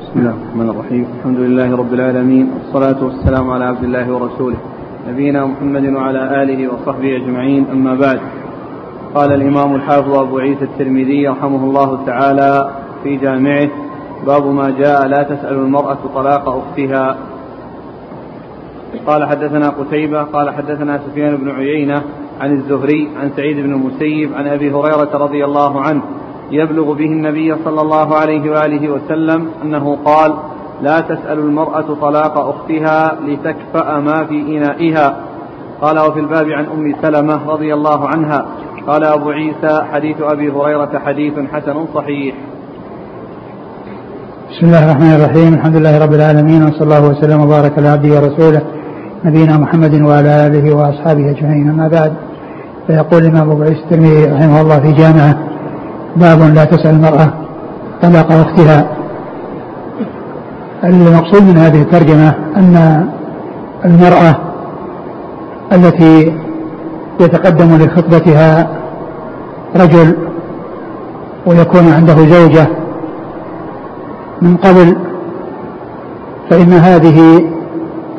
بسم الله الرحمن الرحيم. الحمد لله رب العالمين والصلاة والسلام على عبد الله ورسوله نبينا محمد وعلى آله وصحبه أجمعين. أما بعد قال الإمام الحافظ أبو عيسى الترمذي رحمه الله تعالى في جامعه باب ما جاء لا تسأل المرأة طلاق أختها. قال حدثنا قتيبة قال حدثنا سفيان بن عيينة عن الزهري عن سعيد بن المسيب عن أبي هريرة رضي الله عنه يبلغ به النبي صلى الله عليه وآله وسلم أنه قال لا تسأل المرأة طلاق أختها لتكفأ ما في إنائها. قال وفي الباب عن أم سلمة رضي الله عنها. قال أبو عيسى حديث أبي هريرة حديث حسن صحيح. بسم الله الرحمن الرحيم. الحمد لله رب العالمين وصلى الله وسلم وبارك على عبده ورسوله نبينا محمد وعلى آله وأصحابه أجمعين. أما بعد فيقول الإمام أبو عيسى الترمذي رحمه الله في جامعه باب لا تسأل المرأة طلاق أختها. المقصود من هذه الترجمة أن المرأة التي يتقدم لخطبتها رجل ويكون عنده زوجة من قبل فإن هذه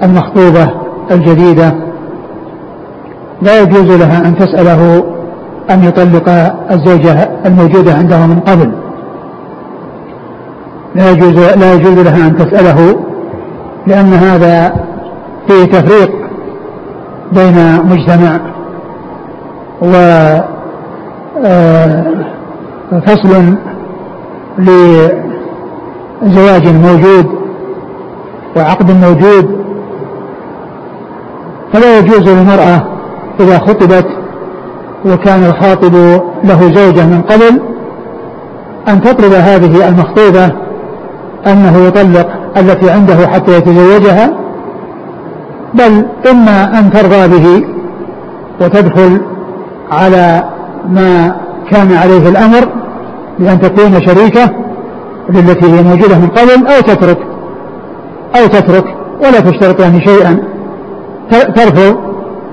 المخطوبة الجديدة لا يجوز لها أن تسأله أن يطلق الزوجة الموجودة عنده من قبل. لا يجوز لا يجوز لها أن تسأله لأن هذا فيه تفريق بين مجتمع و فصل زواج موجود وعقد موجود. فلا يجوز للمرأة إذا خطبت وكان الخاطب له زوجة من قبل أن تطلب هذه المخطوبة أنه يطلق التي عنده حتى يتزوجها بل إما أن ترضى به وتدخل على ما كان عليه الأمر بأن تكون شريكة للتي هي موجودة من قبل أو تترك أو تترك ولا تشترط يعني شيئا ترفض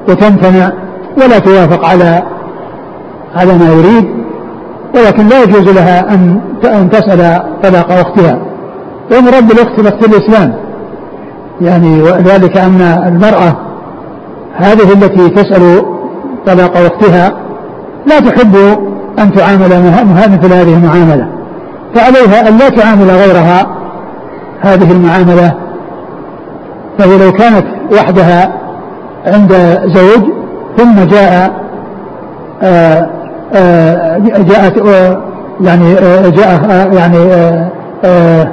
وتمتنع ولا توافق على على ما يريد ولكن لا يجوز لها أن أن تسأل طلاق أختها. ومرد الأخت الأخت الإسلام. يعني وذلك أن المرأة هذه التي تسأل طلاق أختها لا تحب أن تعامل مثل هذه المعاملة. فعليها أن لا تعامل غيرها هذه المعاملة. فهي لو كانت وحدها عند زوج ثم جاء آآ آآ جاءت يعني جاء يعني آآ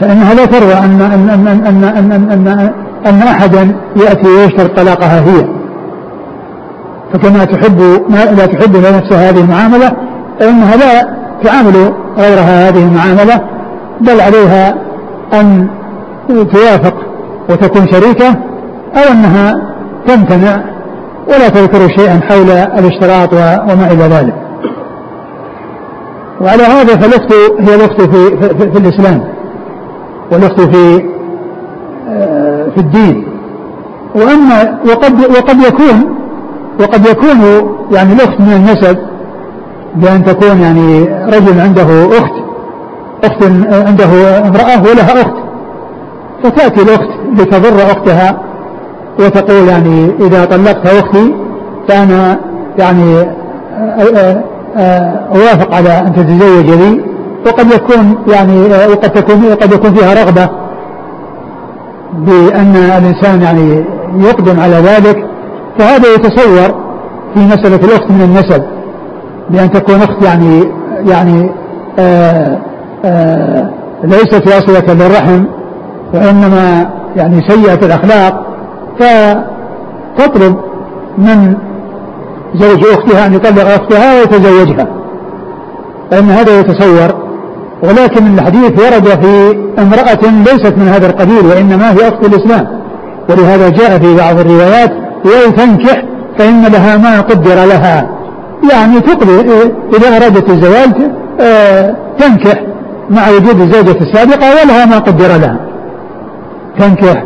فإنها لا تروى أن أن أن أن أن أن, أن, أن أحدا يأتي ويشترط طلاقها هي. فكما تحب ما لا تحب لنفسها هذه المعاملة فإنها لا تعامل غيرها هذه المعاملة بل عليها أن توافق وتكون شريكة أو أنها تمتنع ولا تذكر شيئا حول الاشتراط وما إلى ذلك. وعلى هذا فالأخت هي الأخت في, في, في الإسلام والأخت في في الدين. وأما وقد وقد يكون وقد يكون يعني الأخت من النسب بأن تكون يعني رجل عنده أخت أخت عنده امرأة ولها أخت. فتأتي الأخت لتضر أختها وتقول يعني إذا طلقت أختي فأنا يعني أوافق على أن تتزوج لي وقد يكون يعني وقد تكون وقد يكون فيها رغبة بأن الإنسان يعني يقدم على ذلك. فهذا يتصور في مسألة الأخت من النسب بأن تكون أخت يعني يعني آآ آآ ليست واصلة للرحم وإنما يعني سيئة الأخلاق. فتطلب من زوج أختها أن يطلق أختها ويتزوجها فإن هذا يتصور. ولكن الحديث ورد في امرأة ليست من هذا القبيل وإنما هي أخت الإسلام. ولهذا جاء في بعض الروايات ولتنكح فإن لها ما قدر لها. يعني تقضي إذا أرادت الزواج تنكح مع وجود الزوجة السابقة ولها ما قدر لها. تنكح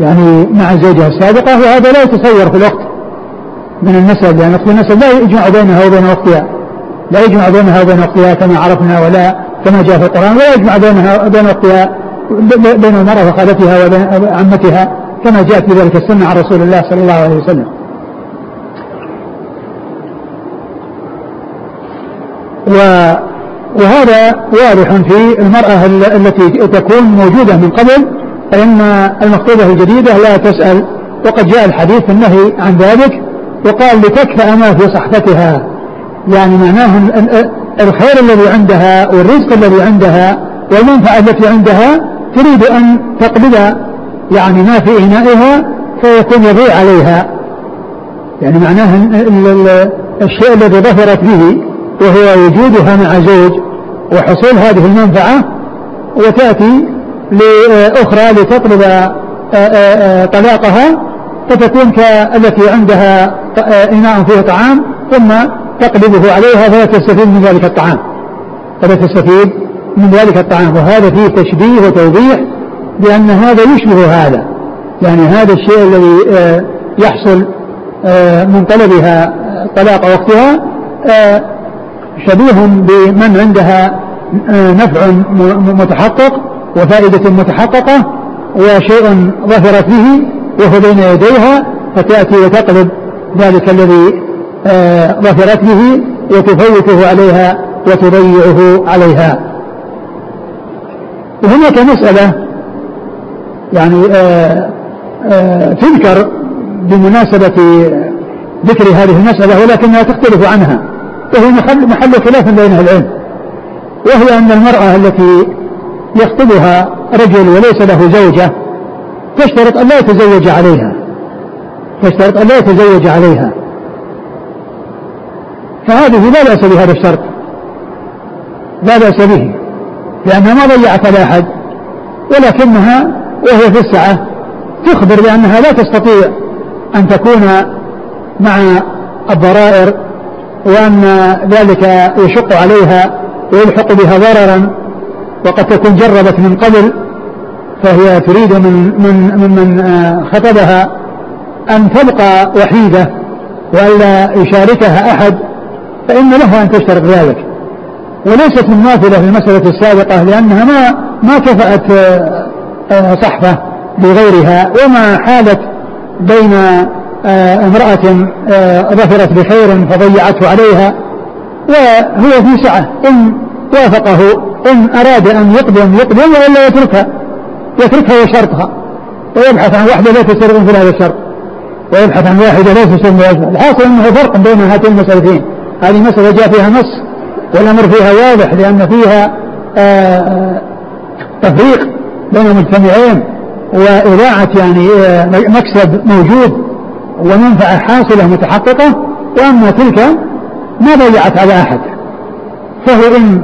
يعني مع الزوجة السابقة وهذا لا يتصور في الوقت من النسب لأن أخت النسب لا يجمع بينها وبين أختها لا يجمع بينها وبين أختها كما عرفنا ولا كما جاء في القرآن ولا يجمع بينها بين أختها بين المرأة وخالتها وبين عمتها كما جاءت بذلك السنة عن رسول الله صلى الله عليه وسلم. وهذا واضح في المرأة التي تكون موجودة من قبل فإن المخطوبة الجديدة لا تسأل. وقد جاء الحديث النهي عن ذلك وقال لتكفأ ما في صحفتها. يعني معناه الخير الذي عندها والرزق الذي عندها والمنفعة التي عندها تريد أن تقبض يعني ما في إنائها فيكون يضيع عليها. يعني معناه الشيء الذي ظفرت به وهو وجودها مع زوج وحصول هذه المنفعة وتأتي لأخرى لتطلب آه، آه، آه، طلاقها فتكون كالتي عندها إناء فيه طعام ثم تقلبه عليها فلا تستفيد من ذلك الطعام. فلا تستفيد من ذلك الطعام. وهذا فيه تشبيه وتوضيح بأن هذا يشبه هذا. يعني هذا الشيء الذي يحصل من طلبها طلاق وقتها شبيه بمن عندها نفع متحقق وفائدة متحققة وشيء ظفرت به وهو بين يديها فتأتي وتقلب ذلك الذي آه، ظفرت به وتفوته عليها وتضيعه عليها. وهناك مسألة يعني آه، آه، تذكر بمناسبة ذكر هذه المسألة ولكنها تختلف عنها وهي محل خلاف بين العلم وهي أن المرأة التي يخطبها رجل وليس له زوجة تشترط أن لا يتزوج عليها. تشترط أن لا يتزوج عليها. فهذه لا بأس بهذا الشرط. لا بأس به لأنها ما ضيعت على أحد ولكنها وهي في السعة تخبر بأنها لا تستطيع أن تكون مع الضرائر وأن ذلك يشق عليها ويلحق بها ضررا وقد تكون جربت من قبل فهي تريد من من من آه، خطبها أن تبقى وحيدة وألا يشاركها أحد فإن لها أن تشترط ذلك. وليست مماثلة في المسألة السابقة لأنها ما ما كفأت آه، آه، صحفة لغيرها وما حالت بين امرأة ظفرت بخير فضيعته عليها وهو في سعة. إن وافقه إن أراد أن يقدم يقدم وإلا يتركها. يتركها وشرطها. ويبحث عن واحدة لا تشترط في هذا الشرط. ويبحث عن واحدة لا تشترط في هذا الحاصل أنه فرق بين هاتين المسألتين. هذه مسألة جاء فيها نص والأمر فيها واضح لأن فيها آه، تفريق بين المجتمعين وإذاعة يعني آه، مكسب موجود ومنفعة حاصلة متحققة. وأما تلك ما ضيعت على أحد. فهو إن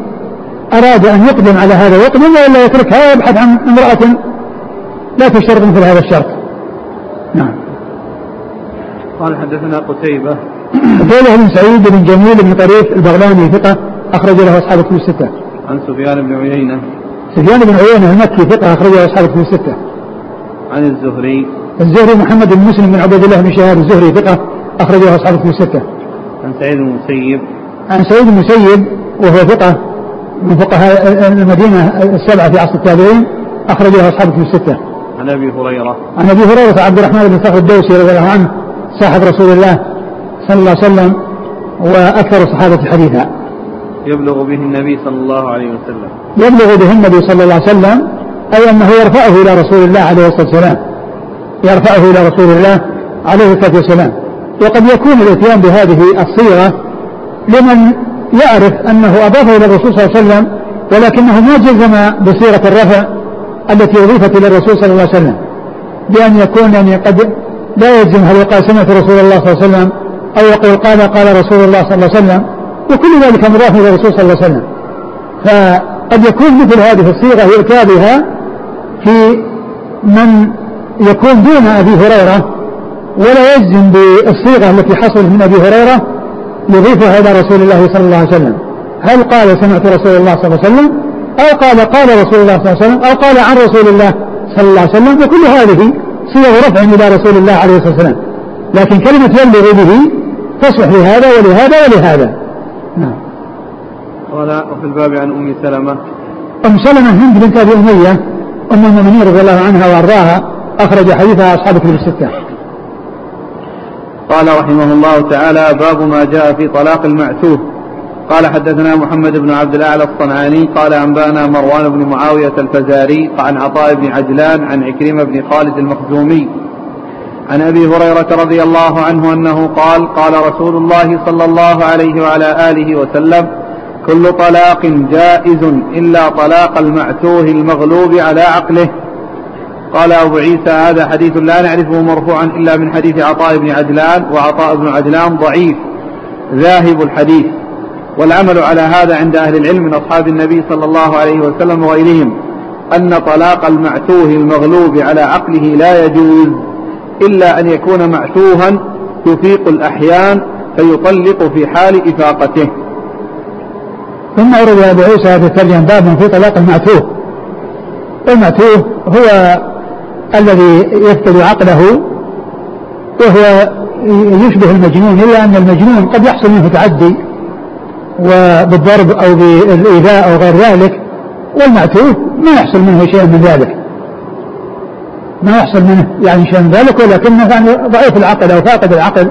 أراد أن يقدم على هذا يقدم وإلا يتركها ويبحث عن امرأة لا تشترط مثل هذا الشرط نعم قال حدثنا قتيبة قتيبة بن سعيد بن جميل بن طريف البغلاني ثقة أخرج له أصحاب الكتب الستة. عن سفيان بن عيينة. سفيان بن عيينة المكي ثقة أخرج له أصحاب الكتب الستة. عن الزهري. الزهري محمد بن مسلم بن عبد الله بن شهاب الزهري ثقة أخرج له أصحاب الكتب الستة. عن سعيد بن المسيب. عن سعيد بن المسيب وهو ثقة من فقهاء المدينة السبعة في عصر التابعين أخرجها أصحاب في الستة. عن أبي هريرة. عن أبي هريرة عبد الرحمن بن صخر الدوسي رضي الله عنه صاحب رسول الله صلى الله عليه وسلم وأكثر الصحابة حديثا. يبلغ به النبي صلى الله عليه وسلم. يبلغ به النبي صلى الله عليه وسلم أي أنه يرفعه إلى رسول الله عليه الصلاة والسلام. يرفعه إلى رسول الله عليه الصلاة والسلام. وقد يكون الإتيان بهذه الصيغة لمن يعرف أنه أضافه إلى الرسول صلى الله عليه وسلم ولكنه ما جزم بصيغة الرفع التي أضيفت إلى الرسول صلى الله عليه وسلم. بأن يكون يعني قد لا يجزم هل يقال سمعت رسول الله صلى الله عليه وسلم أو يقول قال قال رسول الله صلى الله عليه وسلم وكل ذلك مضاف إلى الرسول صلى الله عليه وسلم. فقد يكون مثل هذه الصيغة يؤتى بها في من يكون دون أبي هريرة ولا يجزم بالصيغة التي حصلت من أبي هريرة يضيفها إلى رسول الله صلى الله عليه وسلم. هل قال سمعت رسول الله صلى الله عليه وسلم؟ أو قال قال رسول الله صلى الله عليه وسلم؟ أو قال عن رسول الله صلى الله عليه وسلم؟ وكل هذه صيغ رفع إلى رسول الله عليه الصلاة والسلام. لكن كلمة يبلغ به تصلح لهذا ولهذا ولهذا. نعم. قال وفي الباب عن أم سلمة. أم سلمة هند بنت أبي أمية أم المؤمنين رضي الله عنها وأرضاها أخرج حديثها أصحاب كتب الستة. قال رحمه الله تعالى باب ما جاء في طلاق المعتوه. قال حدثنا محمد بن عبد الأعلى الصنعاني قال أنبأنا مروان بن معاوية الفزاري عن عطاء بن عجلان عن عكرمة بن خالد المخزومي. عن أبي هريرة رضي الله عنه أنه قال قال رسول الله صلى الله عليه وعلى آله وسلم كل طلاق جائز إلا طلاق المعتوه المغلوب على عقله. قال أبو عيسى هذا حديث لا نعرفه مرفوعا إلا من حديث عطاء بن عجلان وعطاء بن عجلان ضعيف ذاهب الحديث. والعمل على هذا عند أهل العلم من أصحاب النبي صلى الله عليه وسلم وغيرهم أن طلاق المعتوه المغلوب على عقله لا يجوز إلا أن يكون معتوها يفيق الأحيان فيطلق في حال إفاقته. ثم أورد أبو عيسى في الترجمة باب في طلاق المعتوه. المعتوه هو الذي يفقد عقله وهو يشبه المجنون إلا أن المجنون قد يحصل منه تعدي وبالضرب أو بالإيذاء أو غير ذلك والمعتوه ما يحصل منه شيء من ذلك. ما يحصل منه يعني شيء من ذلك ولكنه يعني ضعيف العقل أو فاقد العقل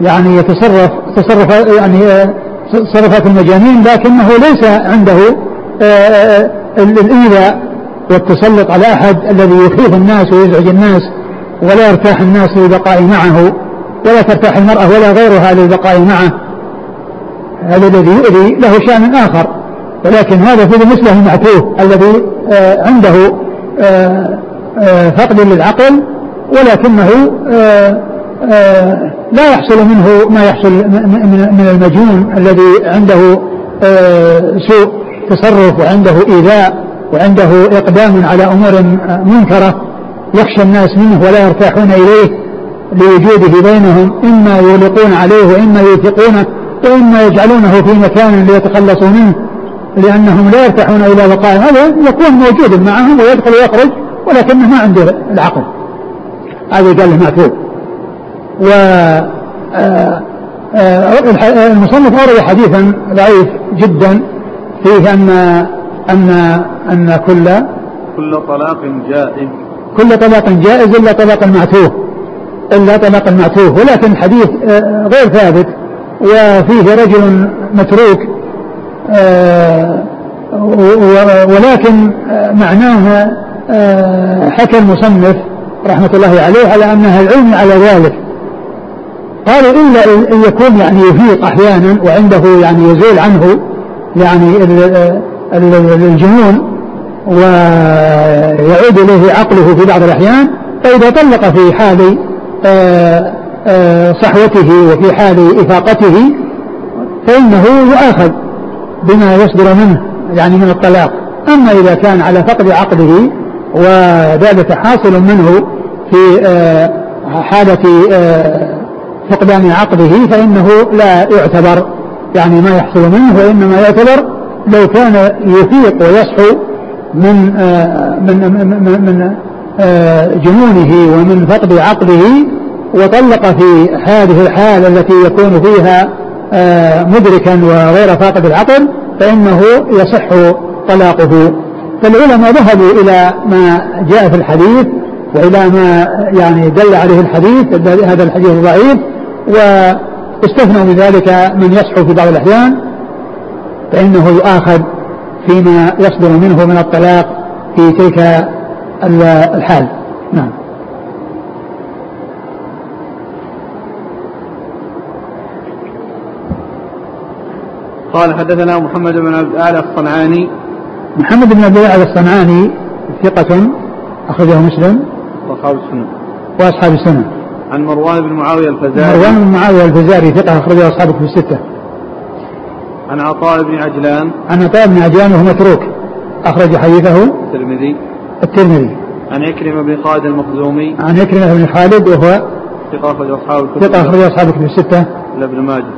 يعني يتصرف تصرف يعني تصرفات المجانين لكنه ليس عنده آه، آه، الإيذاء. والتسلط على أحد الذي يخيف الناس ويزعج الناس ولا يرتاح الناس للبقاء معه ولا ترتاح المرأة ولا غيرها للبقاء معه. هذا الذي يؤذي له شأن آخر. ولكن هذا في مثله المعتوه الذي آه، عنده آه، آه، فقد للعقل ولكنه لا يحصل منه ما يحصل من المجنون الذي عنده سوء تصرف وعنده إيذاء. وعنده إقدام على أمور منكرة يخشى الناس منه ولا يرتاحون إليه لوجوده بينهم إما يغلقون عليه وإما يوثقونه وإما يجعلونه في مكان ليتخلصوا منه لأنهم لا يرتاحون إلى بقاء هذا يكون موجودا معهم ويدخل ويخرج ولكنه ما عنده العقل. هذا قال له معتوب و آه، آه، المصنف أورد حديثا ضعيف جدا فيه أن أن أن كل كل طلاق جائز. كل طلاق جائز إلا طلاق المعتوه إلا طلاق المعتوه ولكن الحديث آه، غير ثابت. وفيه رجل متروك آه، ولكن آه، معناه حكى المصنف رحمة الله عليه على أن أهل العلم على ذلك. قالوا إلا أن يكون يعني يفيق أحيانا وعنده يعني يزول عنه يعني الجنون ويعود إليه عقله في بعض الأحيان فإذا طلق في حال آه، آه، صحوته وفي حال إفاقته فإنه يؤاخذ بما يصدر منه يعني من الطلاق. أما إذا كان على فقد عقله وذلك حاصل منه في آه، حالة فقدان عقله فإنه لا يعتبر يعني ما يحصل منه وإنما يعتبر لو كان يفيق ويصحو من آه، من من, من آه، جنونه ومن فقد عقله وطلق في هذه الحالة التي يكون فيها آه، مدركا وغير فاقد العقل فإنه يصح طلاقه. فالعلماء ذهبوا إلى ما جاء في الحديث وإلى ما يعني دل عليه الحديث هذا الحديث ضعيف واستثنوا بذلك من يصحو في بعض الأحيان. فإنه يؤاخذ فيما يصدر منه من الطلاق في تلك الحال. نعم. قال حدثنا محمد بن عبد الاعلى الصنعاني. محمد بن عبد الاعلى الصنعاني ثقة أخرجه مسلم وأصحاب السنة. وأصحاب السنة. عن مروان بن معاوية الفزاري. مروان بن معاوية الفزاري ثقة أخرجه أصحابه في الستة. عن عطاء بن عجلان. عن عطاء بن عجلان وهو متروك. أخرج حديثه. الترمذي. الترمذي. عن عكرمة بن خالد المخزومي. عن عكرمة بن خالد وهو ثقة أخرج أصحاب الكتب. ثقة أخرج أصحاب الكتب الستة. إلا ابن ماجه.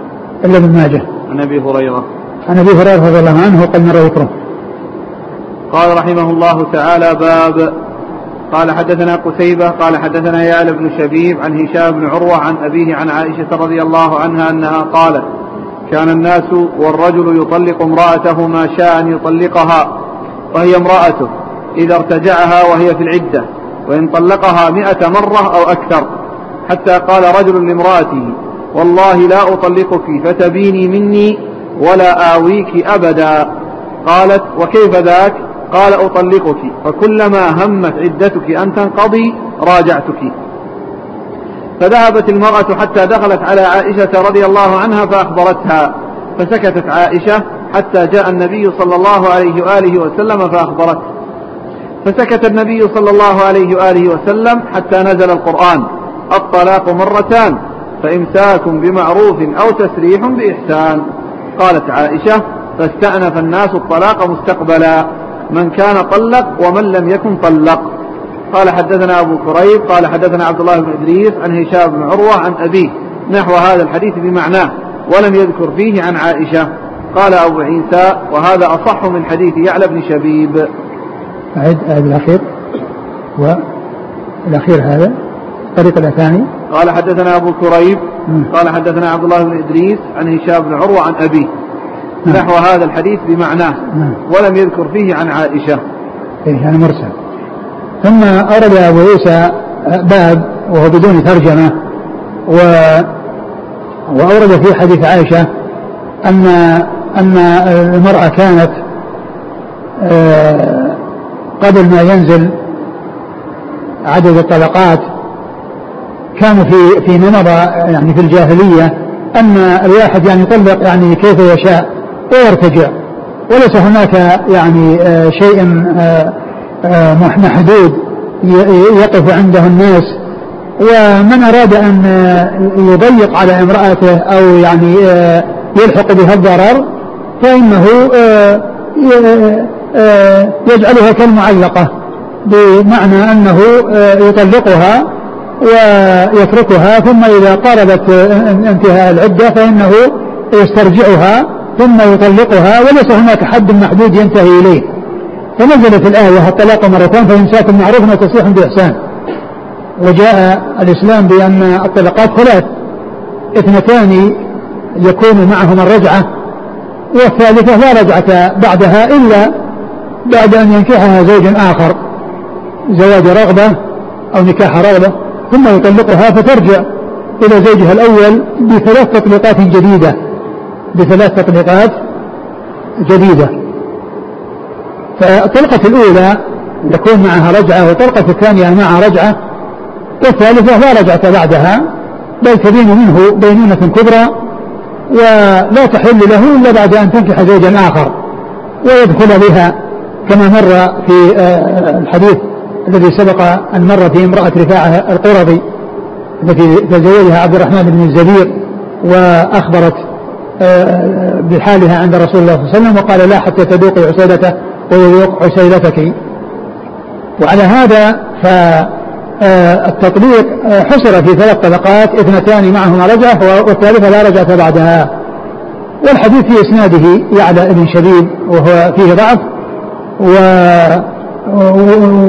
إلا ابن ماجه. عن أبي هريرة. عن أبي هريرة رضي الله عنه وقد مر ذكره قال رحمه الله تعالى باب. قال حدثنا قتيبة قال حدثنا يال بن شبيب عن هشام بن عروة عن أبيه عن عائشة رضي الله عنها أنها قالت كان الناس والرجل يطلق امرأته ما شاء أن يطلقها وهي امرأته إذا ارتجعها وهي في العدة وإن طلقها مئة مرة أو أكثر حتى قال رجل لامرأته والله لا أطلقك فتبيني مني ولا آويك أبدا. قالت وكيف ذاك؟ قال أطلقك فكلما همت عدتك أن تنقضي راجعتك. فذهبت المرأة حتى دخلت على عائشة رضي الله عنها فأخبرتها. فسكتت عائشة حتى جاء النبي صلى الله عليه وآله وسلم فأخبرته. فسكت النبي صلى الله عليه وآله وسلم حتى نزل القرآن. الطلاق مرتان فإمساك بمعروف أو تسريح بإحسان. قالت عائشة فاستأنف الناس الطلاق مستقبلا. من كان طلق ومن لم يكن طلق. قال حدثنا أبو كريب قال حدثنا عبد الله بن إدريس عن هشام بن عروة عن أبيه نحو هذا الحديث بمعناه ولم يذكر فيه عن عائشة. قال أبو عيسى وهذا أصح من حديث يعلى بن شبيب. أعد الأخير والأخير هذا الطريق الثاني. قال حدثنا أبو كريب قال حدثنا عبد الله بن إدريس عن هشام بن عروة عن أبيه. نعم. نحو هذا الحديث بمعناه. نعم. ولم يذكر فيه عن عائشة. إيه يعني مرسل. ثم أورد أبو عيسى باب وهو بدون ترجمة و وأورد في حديث عائشة أن أن المرأة كانت آه، قبل ما ينزل عدد الطلقات كانوا في في مضى يعني في الجاهلية أن الواحد يعني يطلق يعني كيف يشاء ويرتجع وليس هناك يعني آه، شيء آه، محدود يقف عنده الناس. ومن أراد أن يضيق على امرأته أو يعني يلحق بها الضرر فإنه يجعلها كالمعلقة بمعنى أنه يطلقها ويتركها ثم إذا قاربت انتهاء العدة فإنه يسترجعها ثم يطلقها وليس هناك حد محدود ينتهي إليه. فنزلت الآية الطلاق مرتان فإمساك معروف وتصريح بإحسان. وجاء الإسلام بأن الطلقات ثلاث. اثنتان يكون معهما الرجعة والثالثة لا رجعة بعدها إلا بعد أن ينكحها زوج آخر زواج رغبة أو نكاح رغبة ثم يطلقها فترجع إلى زوجها الأول بثلاث تطليقات جديدة بثلاث تطليقات جديدة. فالطلقة الأولى يكون معها رجعة والطلقة الثانية معها رجعة والثالثة لا رجعة بعدها بل تبين منه بينونة كبرى ولا تحل له إلا بعد أن تنكح زوجا آخر ويدخل بها كما مر في آه، الحديث الذي سبق أن مر في امرأة رفاعة القرظي التي تزوجها عبد الرحمن بن الزبير وأخبرت آه، بحالها عند رسول الله صلى الله عليه وسلم وقال لا حتى تذوقي عسيلته ويذوق عسيلتك. وعلى هذا فالتطبيق حصر في ثلاث طبقات اثنتان معهما رجعة والثالثة لا رجعة بعدها والحديث في إسناده يعلى ابن شبيب وهو فيه ضعف و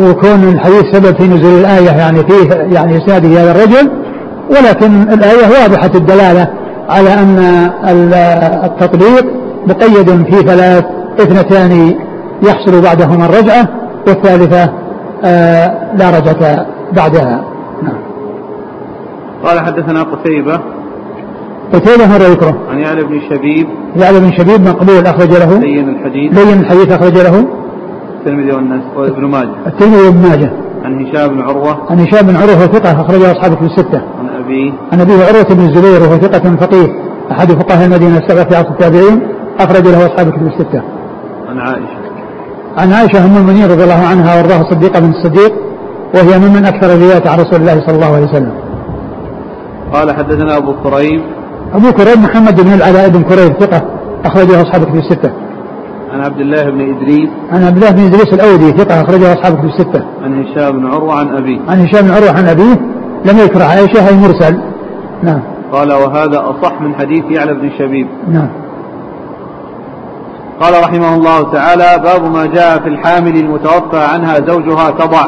وكون الحديث سبب في نزول الآية يعني فيه يعني إسناده هذا الرجل. ولكن الآية واضحة الدلالة على أن التطبيق مقيد في ثلاث اثنتان يحصل بعدهما الرجعة والثالثة آه لا رجعة بعدها. نعم. قال حدثنا قتيبة. قتيبة مرة يكره عن يعلى بن شبيب. يعلى بن شبيب مقبول أخرج له. لين الحديث. لين الحديث أخرج له. الترمذي والناس وابن ماجه. الترمذي وابن ماجه. عن هشام بن عروة. عن هشام بن عروة ثقة أخرجه أصحابه في الستة. عن أبيه. عن أبيه عروة بن الزبير وهو ثقة فقيه. أحد فقهاء المدينة السبعة في عصر التابعين. أخرج له أصحاب كتب الستة. عن عائشة. عن عائشة أم المؤمنين رضي الله عنها وأرضاها الصديقة بن الصديق وهي ممن أكثر الروايات عن رسول الله صلى الله عليه وسلم. قال حدثنا أبو كريم. أبو كريم محمد بن العلاء بن كريم ثقة أخرجه أصحاب كتب الستة. عن عبد الله بن إدريس عن عبد الله بن إدريس الأودي ثقة أخرجه أصحاب كتب الستة. عن هشام بن عروة عن أبيه. عن هشام بن عروة عن أبيه لم يذكر عائشة أي مرسل. نعم. قال وهذا أصح من حديث يعلى بن شبيب. نعم. قال رحمه الله تعالى باب ما جاء في الحامل المتوفى عنها زوجها تضع.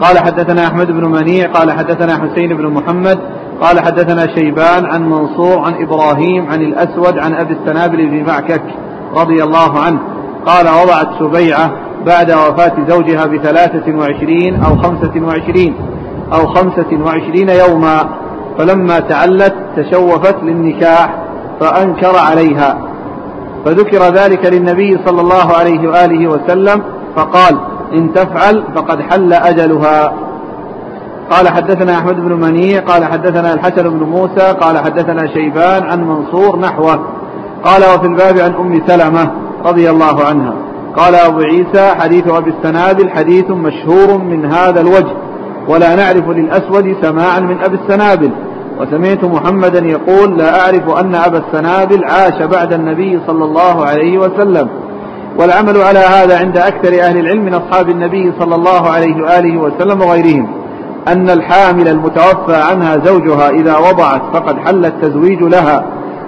قال حدثنا أحمد بن منيع قال حدثنا حسين بن محمد قال حدثنا شيبان عن منصور عن إبراهيم عن الأسود عن أبي السنابل بن معكك رضي الله عنه. قال وضعت سبيعة بعد وفاة زوجها بثلاثة وعشرين أو خمسة وعشرين أو خمسة وعشرين يوما فلما تعلت تشوفت للنكاح فأنكر عليها. فذكر ذلك للنبي صلى الله عليه وآله وسلم فقال إن تفعل فقد حل أجلها. قال حدثنا أحمد بن منيع قال حدثنا الحسن بن موسى قال حدثنا شيبان عن منصور نحوه. قال وفي الباب عن أم سلمة رضي الله عنها. قال أبو عيسى حديث أبي السنابل حديث مشهور من هذا الوجه ولا نعرف للأسود سماعا من أبي السنابل. وسمعت محمدا يقول لا أعرف أن أبا السنابل عاش بعد النبي صلى الله عليه وسلم والعمل على هذا عند أكثر أهل العلم من أصحاب النبي صلى الله عليه وآله وسلم وغيرهم أن الحامل المتوفى عنها زوجها إذا وضعت فقد حل التزويج لها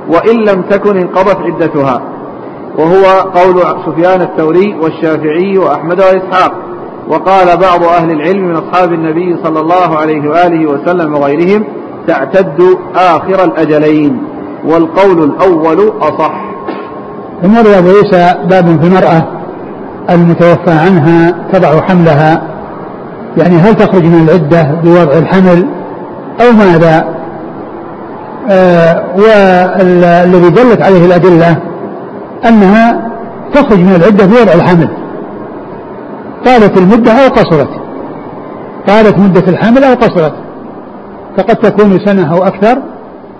وإن لم تكن انقضت عدتها وهو قول سفيان الثوري والشافعي وأحمد وإسحاق وقال بعض أهل العلم من أصحاب النبي صلى الله عليه وآله وسلم وغيرهم تعتد آخر الأجلين والقول الأول أصح. ثم أبو عيسى باب في المرأة المتوفى عنها تضع حملها يعني هل تخرج من العدة بوضع الحمل أو ماذا؟ آه والذي دلت عليه الأدلة أنها تخرج من العدة بوضع الحمل. طالت المدة أو قصرت؟ طالت مدة الحمل أو قصرت؟ فقد تكون سنة أو أكثر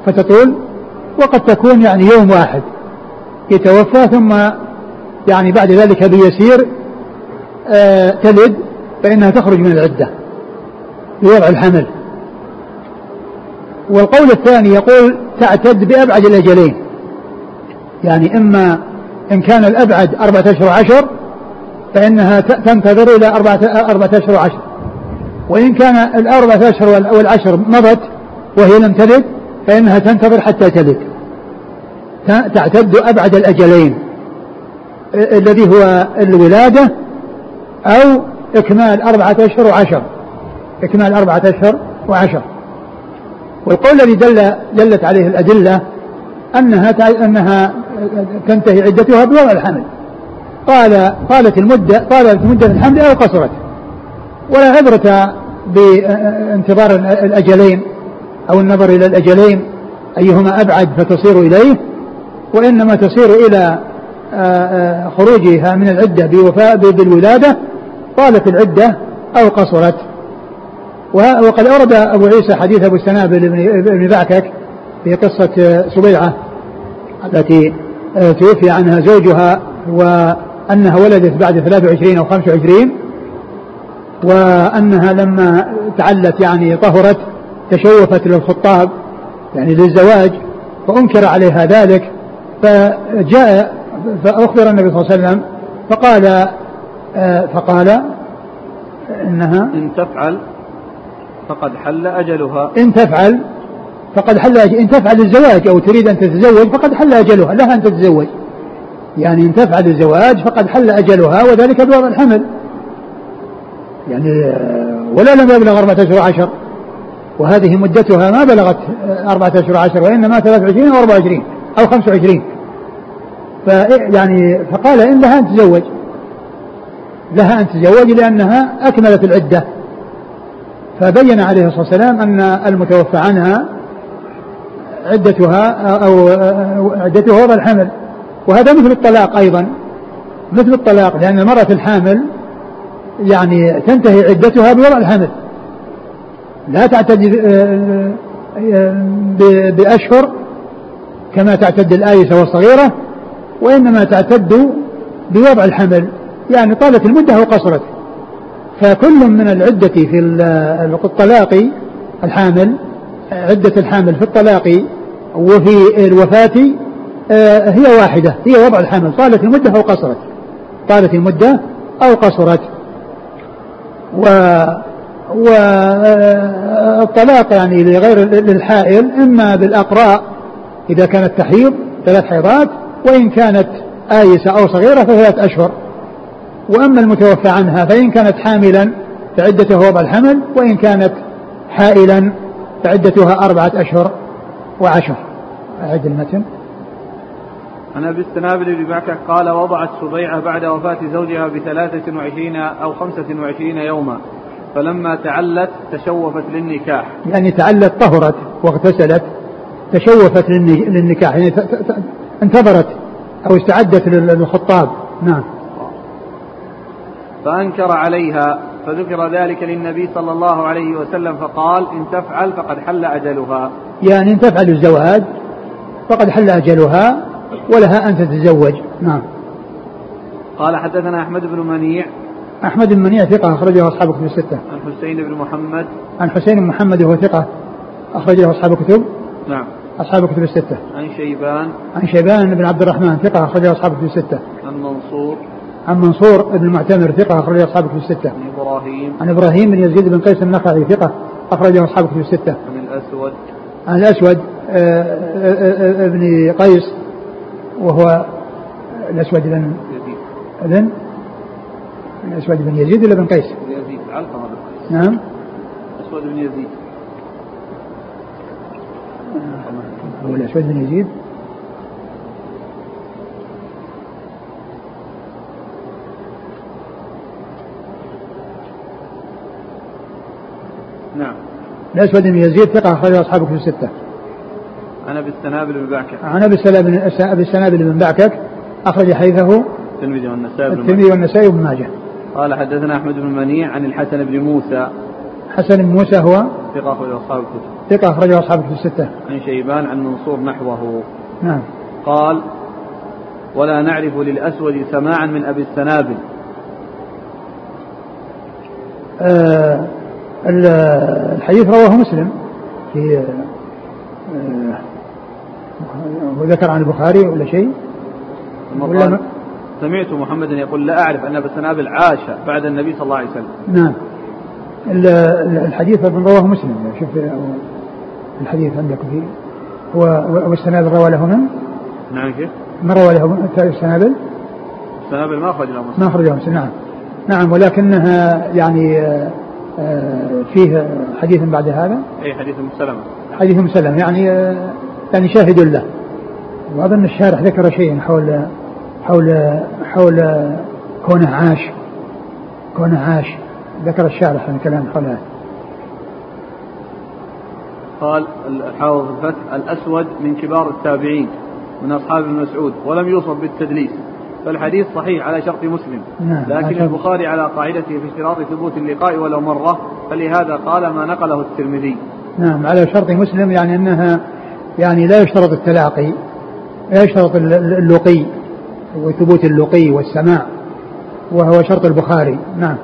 فتطول وقد تكون يعني يوم واحد يتوفى ثم يعني بعد ذلك بيسير آه تلد فإنها تخرج من العدة بوضع الحمل. والقول الثاني يقول تعتد بأبعد الأجلين يعني إما إن كان الأبعد أربعة أشهر وعشر فإنها تنتظر إلى أربعة, أربعة أشهر وعشر وإن كان الأربعة أشهر والعشر مضت وهي لم تلد فإنها تنتظر حتى تلد. تعتد أبعد الأجلين. الذي هو الولادة أو إكمال أربعة أشهر وعشر. إكمال أربعة أشهر وعشر. والقول الذي دل دلت عليه الأدلة أنها أنها تنتهي عدتها بوضع الحمل. قال طالت المدة طالت مدة الحمل أو قصرت. ولا عبرة بانتظار الأجلين أو النظر إلى الأجلين. أيهما أبعد فتصير إليه وإنما تصير إلى خروجها من العدة بوفاء بالولادة. طالت العدة أو قصرت. وقد أورد أبو عيسى حديث أبو السنابل بن بعكك في قصة سبيعة التي توفي عنها زوجها وأنها ولدت بعد 23 أو 25 وأنها لما تعلت يعني طهرت تشوفت للخطاب يعني للزواج فأنكر عليها ذلك فجاء فأخبر النبي صلى الله عليه وسلم فقال فقال إنها إن تفعل فقد حل أجلها. إن تفعل فقد حل أجل إن تفعل الزواج أو تريد أن تتزوج فقد حل أجلها لها أن تتزوج. يعني إن تفعل الزواج فقد حل أجلها وذلك بوضع الحمل. يعني ولا لم يبلغ أربعة أشهر عشر. وهذه مدتها ما بلغت أربعة أشهر عشر وإنما ثلاث وعشرين أو أربعة وعشرين أو خمسة وعشرين. يعني فقال إن لها أن تتزوج لها أن تتزوج لأنها أكملت العدة. فبين عليه الصلاة والسلام أن المتوفى عنها عدتها أو عدتها وضع الحمل. وهذا مثل الطلاق أيضا. مثل الطلاق لأن المرأة الحامل يعني تنتهي عدتها بوضع الحمل. لا تعتد بأشهر كما تعتد الآيسة والصغيرة وإنما تعتد بوضع الحمل. يعني طالت المدة أو قصرت فكل من العدة في الطلاق الحامل عدة الحامل في الطلاق وفي الوفاة آه، هي واحدة هي وضع الحمل. طالت المدة أو قصرت طالت المدة أو قصرت. والطلاق يعني لغير للحائل إما بالأقراء إذا كانت تحيض ثلاث حيضات وإن كانت آيسة أو صغيرة فثلاث أشهر. وأما المتوفى عنها فإن كانت حاملا فعدته وضع الحمل وإن كانت حائلا فعدتها أربعة أشهر وعشر. أعد المتن. عن ابي السنابل بن معكة قال وضعت سبيعة بعد وفاة زوجها بثلاثة وعشرين أو خمسة وعشرين يوما فلما تعلت تشوفت للنكاح. يعني تعلت طهرت واغتسلت تشوفت للنكاح يعني انتظرت أو استعدت للخطاب. نعم. فأنكر عليها فذكر ذلك للنبي صلى الله عليه وسلم فقال إن تفعل فقد حل أجلها. يعني إن تفعل الزواج فقد حل أجلها ولها أن تتزوج. نعم. قال حدثنا أحمد بن منيع. أحمد بن منيع ثقة أخرجه أصحاب الكتب الستة. عن حسين بن محمد. عن حسين بن محمد وهو ثقة أخرجه أصحاب الكتب. نعم. أصحاب الكتب الستة. عن شيبان. عن شيبان بن عبد الرحمن ثقة أخرجه أصحاب الكتب الستة. عن منصور. عن منصور بن المعتمر ثقة أخرجه أصحاب الكتب الستة. عن إبراهيم. عن إبراهيم بن يزيد بن قيس النخعي ثقة أخرجه أصحاب الكتب الستة. عن الأسود. عن الأسود آه، آه، آه، بن قيس وهو الأسود بن يزيد. بن الأسود بن يزيد ولا بن قيس؟ يزيد علقمة بن قيس نعم. أسود بن يزيد. هو الأسود بن يزيد. نعم. الأسود بن يزيد ثقة أخرجه أصحاب الكتب الستة. عن أبي السنابل بن بعكك عن أبي السنابل أبي السنابل بن بعكك. أخرج حديثه الترمذي والنسائي بن الترمذي والنسائي وابن ماجه. قال حدثنا أحمد بن منيع عن الحسن بن موسى. حسن بن موسى هو ثقة أخرج أصحاب الكتب. ثقة أخرجه أصحاب الكتب الستة. عن شيبان عن منصور نحوه. نعم. قال ولا نعرف للأسود سماعا من أبي السنابل. آه الحديث رواه مسلم في آه وذكر عن البخاري ولا شيء؟ ولا ما- سمعت محمدا يقول لا أعرف أن أبا السنابل عاش بعد النبي صلى الله عليه وسلم. نعم. ال- ال- الحديث أيضا رواه مسلم. شوف الحديث عندك فيه. هو والسنابل روى له من؟ نعم كيف؟ ما روى له من؟ السنابل؟ السنابل ما أخرج له مسلم. ما أخرجه مسلم. نعم. نعم ولكنها يعني آه، آه، فيه حديث بعد هذا؟ أي حديث ام سلمة حديث مسلم. يعني آه، يعني شاهد له. وأظن الشارح ذكر شيئا حول حول حول كونه عاش. كونه عاش. ذكر الشارح عن كلام حول هذا. قال الحافظ الفتح الأسود من كبار التابعين من أصحاب ابن مسعود ولم يوصف بالتدليس فالحديث صحيح على شرط مسلم. نعم، لكن البخاري على قاعدته في اشتراط ثبوت اللقاء ولو مرة فلهذا قال ما نقله الترمذي. نعم على شرط مسلم يعني أنها يعني لا يشترط التلاقي لا يشترط ال- ال- اللقي وثبوت اللقي والسماع وهو شرط البخاري. نعم.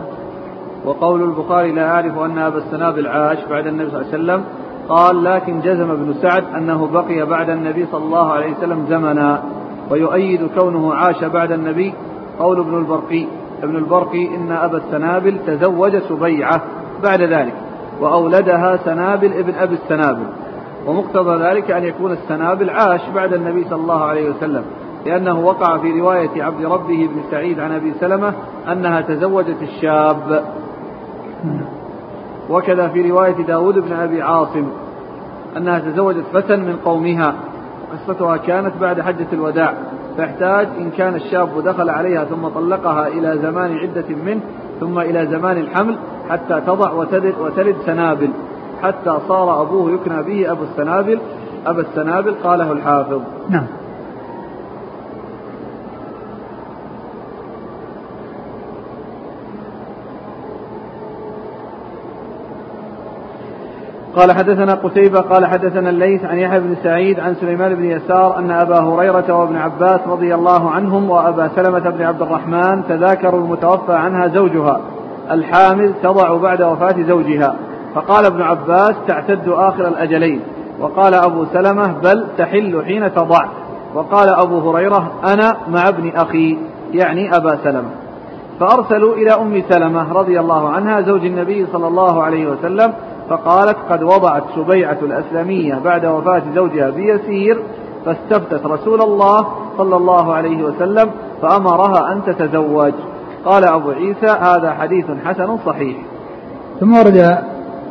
وقول البخاري لا أعرف أن أبا السنابل عاش بعد النبي صلى الله عليه وسلم قال لكن جزم ابن سعد أنه بقي بعد النبي صلى الله عليه وسلم زمنا ويؤيد كونه عاش بعد النبي. قول ابن البرقي ابن البرقي إن أبا السنابل تزوج سبيعة بعد ذلك وأولدها سنابل ابن أبي السنابل. ومقتضى ذلك أن يكون السنابل عاش بعد النبي صلى الله عليه وسلم لأنه وقع في رواية عبد ربه بن سعيد عن أبي سلمة أنها تزوجت الشاب. وكذا في رواية داود بن أبي عاصم أنها تزوجت فتى من قومها قصتها كانت بعد حجة الوداع فاحتاج إن كان الشاب دخل عليها ثم طلقها إلى زمان عدة منه ثم إلى زمان الحمل حتى تضع وتلد, وتلد سنابل. حتى صار أبوه يكنى به أبو السنابل أبا السنابل قاله الحافظ. نعم. قال حدثنا قتيبة قال حدثنا الليث عن يحيى بن سعيد عن سليمان بن يسار أن أبا هريرة وابن عباس رضي الله عنهم وأبا سلمة بن عبد الرحمن تذاكروا المتوفى عنها زوجها. الحامل تضع بعد وفاة زوجها. فقال ابن عباس تعتد آخر الأجلين. وقال أبو سلمة بل تحل حين تضع. وقال أبو هريرة أنا مع ابن أخي يعني أبا سلمة. فأرسلوا إلى أم سلمة رضي الله عنها زوج النبي صلى الله عليه وسلم فقالت قد وضعت سبيعة الأسلمية بعد وفاة زوجها بيسير فاستفتت رسول الله صلى الله عليه وسلم فأمرها أن تتزوج. قال أبو عيسى هذا حديث حسن صحيح. ثم ورد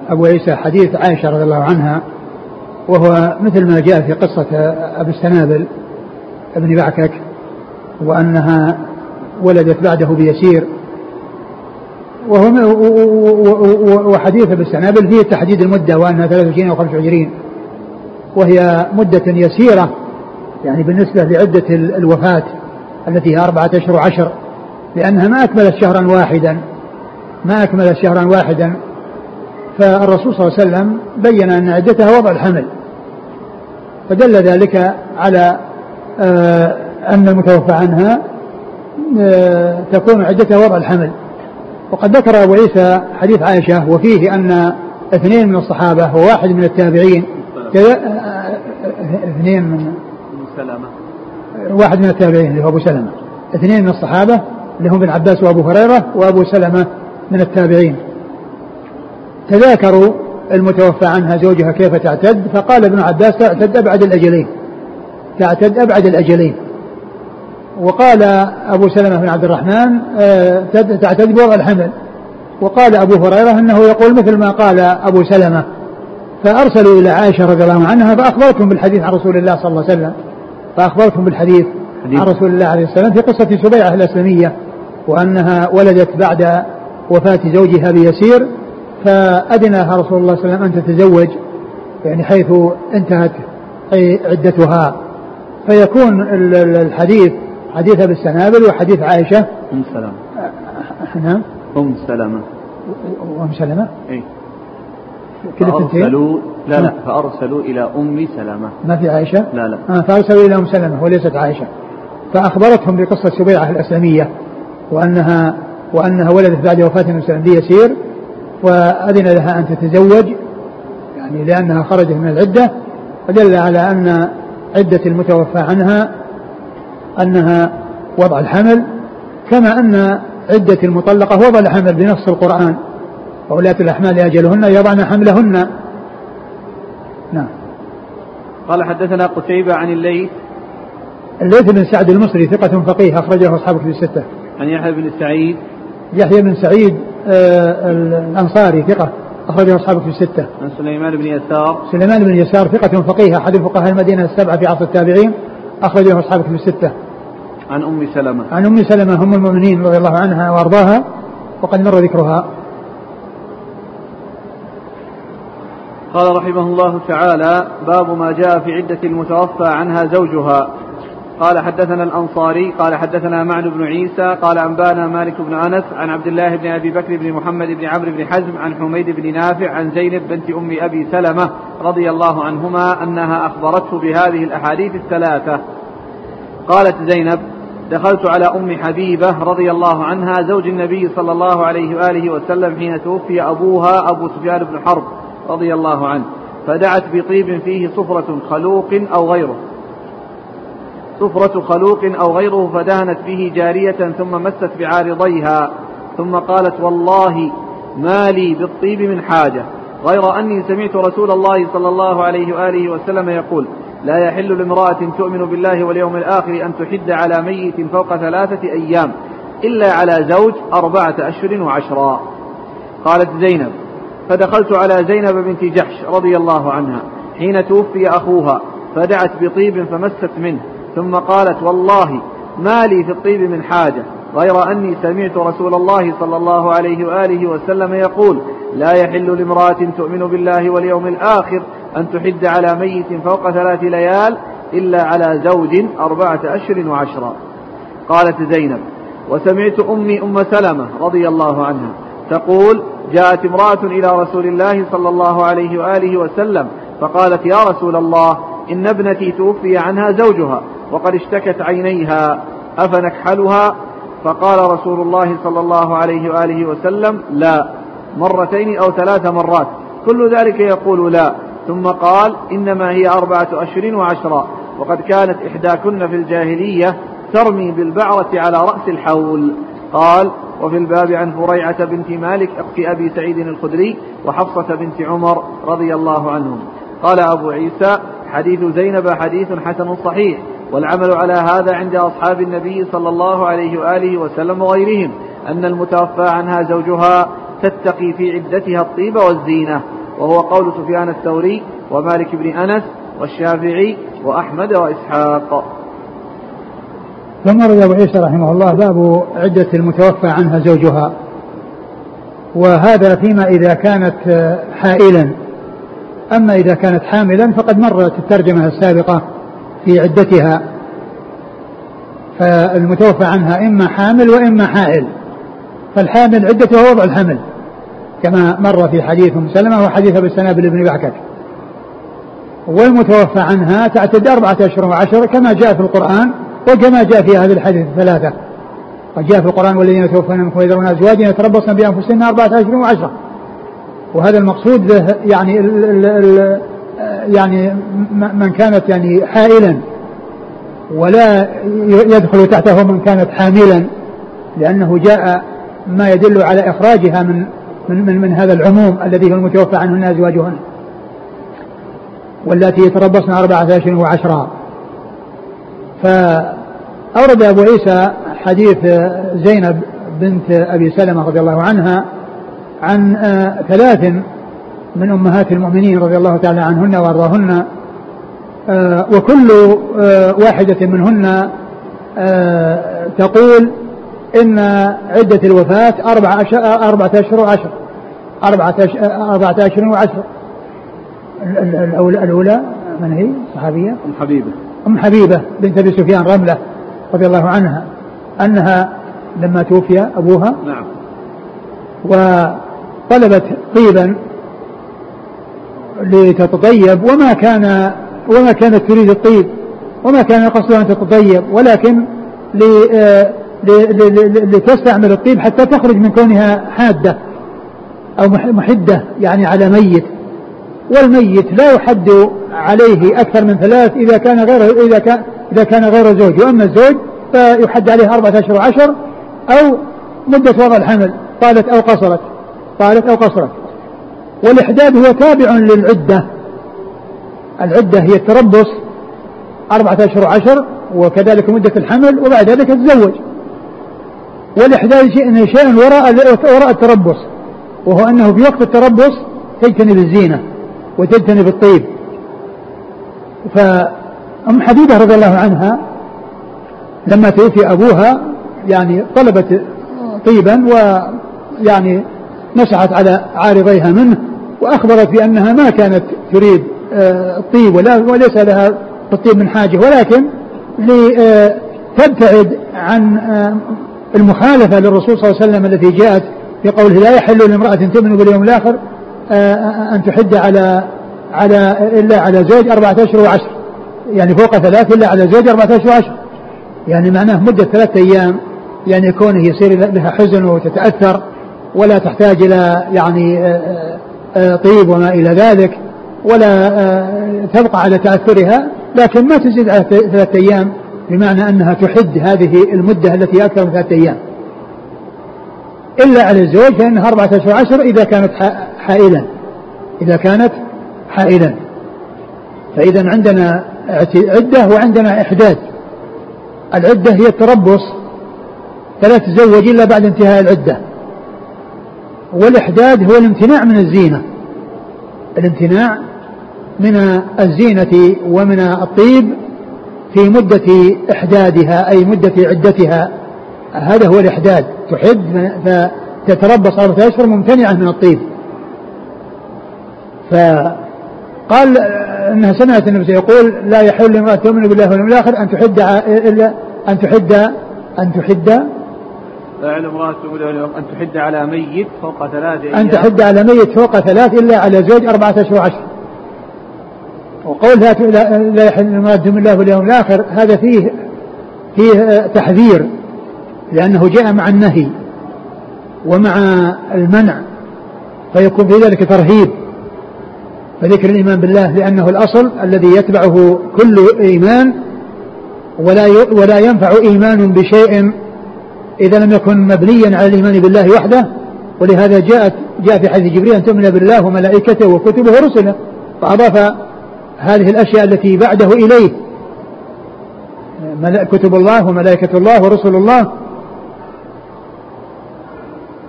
أبو عيسى حديث عائشة رضي الله عنها وهو مثل ما جاء في قصة أبي السنابل ابن بعكك وأنها ولدت بعده بيسير. وهو وحديث ابن السنابل فيه تحديد المدة وأنها 23 أو 25 وهي مدة يسيرة يعني بالنسبة لعدة الوفاة التي هي أربعة أشهر وعشر لأنها ما أكملت شهرا واحدا ما أكملت شهرا واحدا. فالرسول صلى الله عليه وسلم بين أن عدتها وضع الحمل. فدل ذلك على آه، أن المتوفى عنها آه، تكون عدتها وضع الحمل. وقد ذكر أبو عيسى حديث عائشة وفيه أن اثنين من الصحابة وواحد من التابعين آه، اثنين من واحد من التابعين اللي هو أبو سلمة. اثنين من الصحابة اللي هم ابن عباس وأبو هريرة وأبو سلمة من التابعين. تذاكروا المتوفى عنها زوجها كيف تعتد؟ فقال ابن عباس تعتد أبعد الأجلين. تعتد أبعد الأجلين. وقال أبو سلمة بن عبد الرحمن آه، تعتد بوضع الحمل. وقال أبو هريرة أنه يقول مثل ما قال أبو سلمة فأرسلوا إلى عائشة رضي الله عنها فأخبرتهم بالحديث عن رسول الله صلى الله عليه وسلم. فأخبرتهم بالحديث عن رسول الله عليه السلام في قصة سبيعة الأسلمية وأنها ولدت بعد وفاة زوجها بيسير. فأذنها رسول الله صلى الله عليه وسلم أن تتزوج يعني حيث انتهت عدتها. فيكون الحديث حديث ابي السنابل وحديث عائشة. أم سلمة. نعم. أم سلمة. أم سلمة؟ اي فأرسلوا لا لا نعم. فأرسلوا إلى أم سلمة. ما في عائشة؟ لا لا. آه فأرسلوا إلى أم سلمة وليست عائشة. فأخبرتهم بقصة سبيعة الأسلمية وأنها وأنها ولدت بعد وفاة النبي صلى الله عليه وسلم بيسير وأذن لها أن تتزوج يعني لأنها خرجت من العدة فدل على أن عدة المتوفى عنها أنها وضع الحمل كما أن عدة المطلقة وضع الحمل بنص القرآن وولاة الأحمال أجلهن يضعن حملهن. نعم. قال حدثنا قتيبة عن الليث. الليث بن سعد المصري ثقة فقيه أخرجه أصحاب في الستة. عن يحيى بن سعيد. يحيى بن سعيد الأنصاري ثقة أخرجه أصحابه في الستة. عن سليمان بن يسار. سليمان بن يسار ثقة فقيه أحد فقهاء المدينة السبعة في عصر التابعين أخرجه أصحابه في الستة. عن أم سلمة. عن أم سلمة أم المؤمنين رضي الله عنها وأرضاها وقد مر ذكرها. قال رحمه الله تعالى باب ما جاء في عدة المتوفى عنها زوجها قال حدثنا الأنصاري قال حدثنا معن بن عيسى قال أنبانا مالك بن أنس عن عبد الله بن أبي بكر بن محمد بن عمرو بن حزم عن حميد بن نافع عن زينب بنت أم أبي سلمة رضي الله عنهما أنها أخبرته بهذه الأحاديث الثلاثة. قالت زينب دخلت على أم حبيبة رضي الله عنها زوج النبي صلى الله عليه وآله وسلم حين توفي أبوها أبو سفيان بن حرب رضي الله عنه فدعت بطيب فيه صفرة خلوق أو غيره. صفرة خلوق أو غيره فدهنت به جارية ثم مست بعارضيها ثم قالت والله ما لي بالطيب من حاجة غير أني سمعت رسول الله صلى الله عليه وآله وسلم يقول لا يحل لامرأة تؤمن بالله واليوم الآخر أن تحد على ميت فوق ثلاثة أيام إلا على زوج أربعة أشهر وعشرا. قالت زينب فدخلت على زينب بنت جحش رضي الله عنها حين توفي أخوها فدعت بطيب فمست منه. ثم قالت والله ما لي في الطيب من حاجة غير أني سمعت رسول الله صلى الله عليه وآله وسلم يقول لا يحل لامرأة تؤمن بالله واليوم الآخر أن تحد على ميت فوق ثلاث ليال إلا على زوج أربعة أشهر وعشرا قالت زينب وسمعت أمي أم سلمة رضي الله عنها تقول جاءت امرأة إلى رسول الله صلى الله عليه وآله وسلم فقالت يا رسول الله إن ابنتي توفي عنها زوجها وقد اشتكت عينيها أفنكحلها؟ فقال رسول الله صلى الله عليه وآله وسلم لا مرتين أو ثلاث مرات. كل ذلك يقول لا. ثم قال إنما هي أربعة أشهر وعشرة وقد كانت إحداكن في الجاهلية ترمي بالبعرة على رأس الحول. قال وفي الباب عن فريعة بنت مالك أخت أبي سعيد الخدري وحفصة بنت عمر رضي الله عنهم. قال أبو عيسى حديث زينب حديث حسن صحيح والعمل على هذا عند أصحاب النبي صلى الله عليه وآله وسلم وغيرهم أن المتوفى عنها زوجها تتقي في عدتها الطيب والزينة وهو قول سفيان الثوري ومالك بن أنس والشافعي وأحمد وإسحاق. ثم رد أبو عيسى رحمه الله باب عدة المتوفى عنها زوجها وهذا فيما إذا كانت حائلا. أما إذا كانت حاملا فقد مرت الترجمة السابقة في عدتها. فالمتوفى عنها إما حامل وإما حائل. فالحامل عدتها وضع الحمل كما مر في حديث أم سلمة وحديث أبي السنابل بن بعكك. والمتوفى عنها تعتد أربعة أشهر وعشر كما جاء في القرآن وكما جاء في هذه الحديث الثلاثة. وجاء في القرآن والذين يتوفون منكم ويذرون أزواجا يتربصن بأنفسهن أربعة أشهر وعشرة. وهذا المقصود به يعني ال ال ال يعني من كانت يعني حائلا ولا يدخل تحته من كانت حاملا لأنه جاء ما يدل على إخراجها من من من, من هذا العموم الذي هو المتوفى عنهن أزواجهن والتي يتربصن أربعة أشهر وعشرا فأورد أبو عيسى حديث زينب بنت أبي سلمة رضي الله عنها عن آه، ثلاث من أمهات المؤمنين رضي الله تعالى عنهن وأرضاهن آه، وكل آه، واحدة منهن تقول إن عدة الوفاة أربعة أشهر أربعة أشهر وعشر أربعة أشهر أربعة أشهر وعشر الأولى من هي؟ صحابية؟ أم حبيبة أم حبيبة بنت أبي سفيان رملة رضي الله عنها أنها لما توفي أبوها نعم وطلبت طيبا لتتطيب وما كان وما كانت تريد الطيب وما كان قصدها أن تتطيب ولكن لتستعمل الطيب حتى تخرج من كونها حادة أو محدة يعني على ميت. والميت لا يحد عليه أكثر من ثلاث إذا كان غير إذا كان إذا كان غير زوج. وأما الزوج فيحد عليه أربعة أشهر وعشر أو مدة وضع الحمل طالت أو قصرت. طالت أو قصرت والإحداد هو تابع للعدة. العدة هي التربص أربعة أشهر وعشر وكذلك مدة الحمل وبعد ذلك تتزوج والإحداث شيء شيء وراء وراء التربص وهو أنه في وقت التربص تجتنب الزينة وتجتنب الطيب. فأم حبيبة رضي الله عنها لما توفي أبوها يعني طلبت طيبا ويعني نشعت على عارضيها منه وأخبرت بأنها ما كانت تريد آه، الطيب ولا وليس لها الطيب من حاجة ولكن لتبتعد عن آه، المخالفة للرسول صلى الله عليه وسلم التي جاءت في قوله لا يحل لامرأة تؤمن باليوم الآخر آه، أن تحد على على إلا على زوج أربعة أشهر وعشر. يعني فوق ثلاث إلا على زوج أربعة أشهر وعشر. يعني معناه مدة ثلاثة أيام يعني كونه يصير لها حزن وتتأثر. ولا تحتاج إلى يعني آه، طيب وما إلى ذلك ولا تبقى على تأثرها لكن ما تزيد على ثلاثة أيام بمعنى أنها تحد هذه المدة التي أكثر من ثلاثة أيام. إلا على الزوج فإنها أربعة أشهر عشر إذا كانت حائلا. إذا كانت حائلا. فإذا عندنا عدة وعندنا إحداد العدة هي التربص. فلا تزوج إلا بعد انتهاء العدة. والإحداد هو الامتناع من الزينة. الامتناع من الزينة ومن الطيب في مدة إحدادها أي مدة عدتها. هذا هو الإحداد. تحد فتتربص أربعة أشهر ممتنعة من الطيب. فقال إنها سمعت النبي يقول لا يحل لامرأة تؤمن بالله واليوم الآخر أن تحد إلا أن تحد أن تحد يحل امرأة أن تحد على ميت فوق ثلاث أن تحد على ميت فوق ثلاث إلا على زوج أربعة أشهر وعشر وقول لا يحل المراد من الله واليوم الآخر هذا فيه فيه تحذير لأنه جاء مع النهي ومع المنع فيكون في ذلك ترهيب. فذكر الإيمان بالله لأنه الأصل الذي يتبعه كل إيمان ولا ولا ينفع إيمان بشيء إذا لم يكن مبنيا على الإيمان بالله وحده ولهذا جاءت جاء في حديث جبريل أن تؤمن بالله وملائكته وكتبه ورسله فأضاف هذه الأشياء التي بعده إليه. كتب الله وملائكة الله ورسل الله.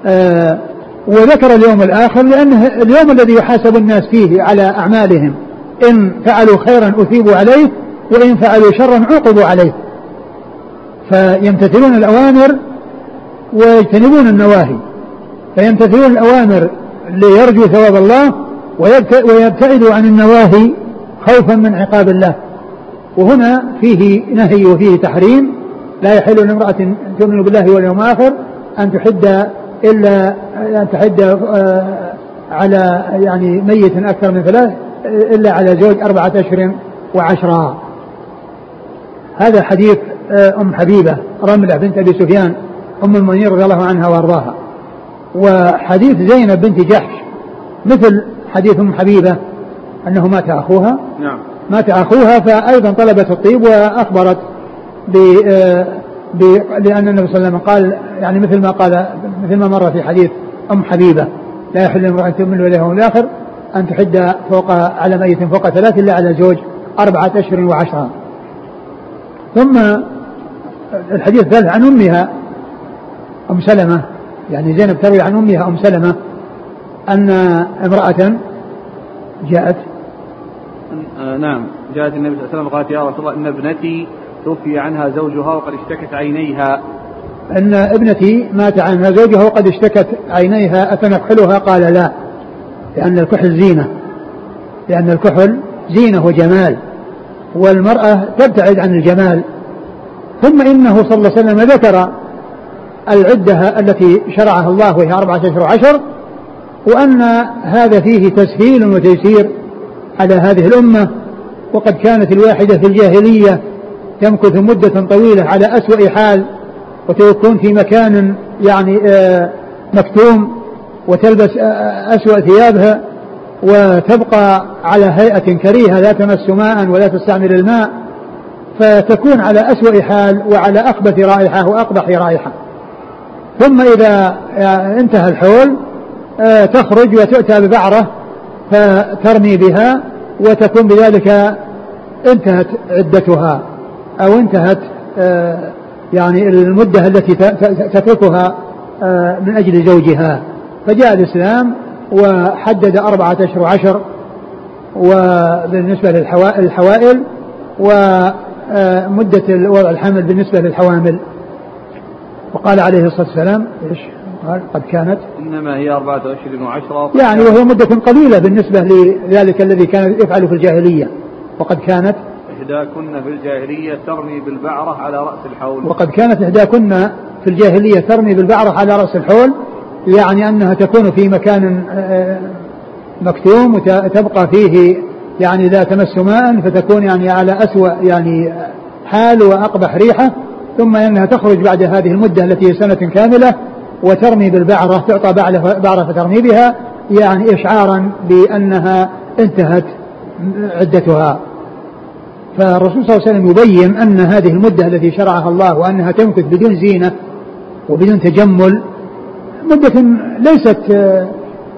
آه وذكر اليوم الآخر لأنه اليوم الذي يحاسب الناس فيه على أعمالهم إن فعلوا خيرا أثيبوا عليه وإن فعلوا شرا عوقبوا عليه. فيمتثلون الأوامر ويجتنبون النواهي فيمتثلون الأوامر ليرجوا ثواب الله ويبتعدوا عن النواهي خوفا من عقاب الله. وهنا فيه نهي وفيه تحريم لا يحل لامرأة تؤمن بالله واليوم الآخر أن تحد إلا أن تحد آه، على يعني ميت أكثر من ثلاث إلا على زوج أربعة أشهر وعشرة. هذا حديث آه، أم حبيبة رملة بنت أبي سفيان أم المؤمنين رضي الله عنها وأرضاها. وحديث زينب بنت جحش مثل حديث أم حبيبة أنه مات أخوها. نعم. مات أخوها فأيضا طلبت الطيب وأخبرت ب آه، لأن النبي صلى الله عليه وسلم قال يعني مثل ما قال مثل ما مر في حديث أم حبيبة لا يحل امرأة تؤمن بالله الآخر أن تحد فوق على ميت فوق ثلاث إلا على زوج أربعة أشهر وعشرة. ثم الحديث الثالث عن أمها أم سلمة يعني زينب تروي عن أمها أم سلمة أن امرأة جاءت آه نعم جاءت النبي صلى الله عليه وسلم قالت يا رسول الله إن ابنتي توفي عنها زوجها وقد اشتكت عينيها. أن ابنتي مات عنها زوجها وقد اشتكت عينيها أفنكحلها قال لا لأن الكحل زينة لأن الكحل زينة وجمال والمرأة تبتعد عن الجمال. ثم إنه صلى الله عليه وسلم ذكر العدة التي شرعها الله وهي أربعة أشهر وعشر وأن هذا فيه تسهيل وتيسير على هذه الأمة وقد كانت الواحدة في الجاهلية تمكث مدة طويلة على أسوأ حال وتكون في مكان يعني آه، مكتوم وتلبس آه، آه، أسوأ ثيابها وتبقى على هيئة كريهة لا تمس ماء ولا تستعمل الماء فتكون على أسوأ حال وعلى أخبث رائحة وأقبح رائحة. ثم إذا انتهى الحول تخرج وتؤتى ببعرة فترمي بها وتكون بذلك انتهت عدتها أو انتهت آه، يعني المدة التي تتركها آه، من أجل زوجها. فجاء الإسلام وحدد أربعة أشهر وعشر وبالنسبة للحوائل ومدة وضع الحمل بالنسبة للحوامل. وقال عليه الصلاة والسلام إيش؟ قال قد كانت. إنما هي أربعة أشهر وعشرة. يعني وهي مدة قليلة بالنسبة لذلك الذي كان يفعل في الجاهلية. وقد كانت. إحداكن في الجاهلية ترمي بالبعرة على رأس الحول. وقد كانت إحداكن في الجاهلية ترمي بالبعرة على رأس الحول يعني أنها تكون في مكان آه، مكتوم وتبقى فيه يعني لا تمس ماء فتكون يعني على أسوأ يعني حال وأقبح ريحة. ثم أنها تخرج بعد هذه المدة التي هي سنة كاملة وترمي بالبعرة تعطى بعرة فترمي بها يعني إشعارا بأنها انتهت عدتها. فالرسول صلى الله عليه وسلم يبين أن هذه المدة التي شرعها الله وأنها تمكث بدون زينة وبدون تجمل مدة ليست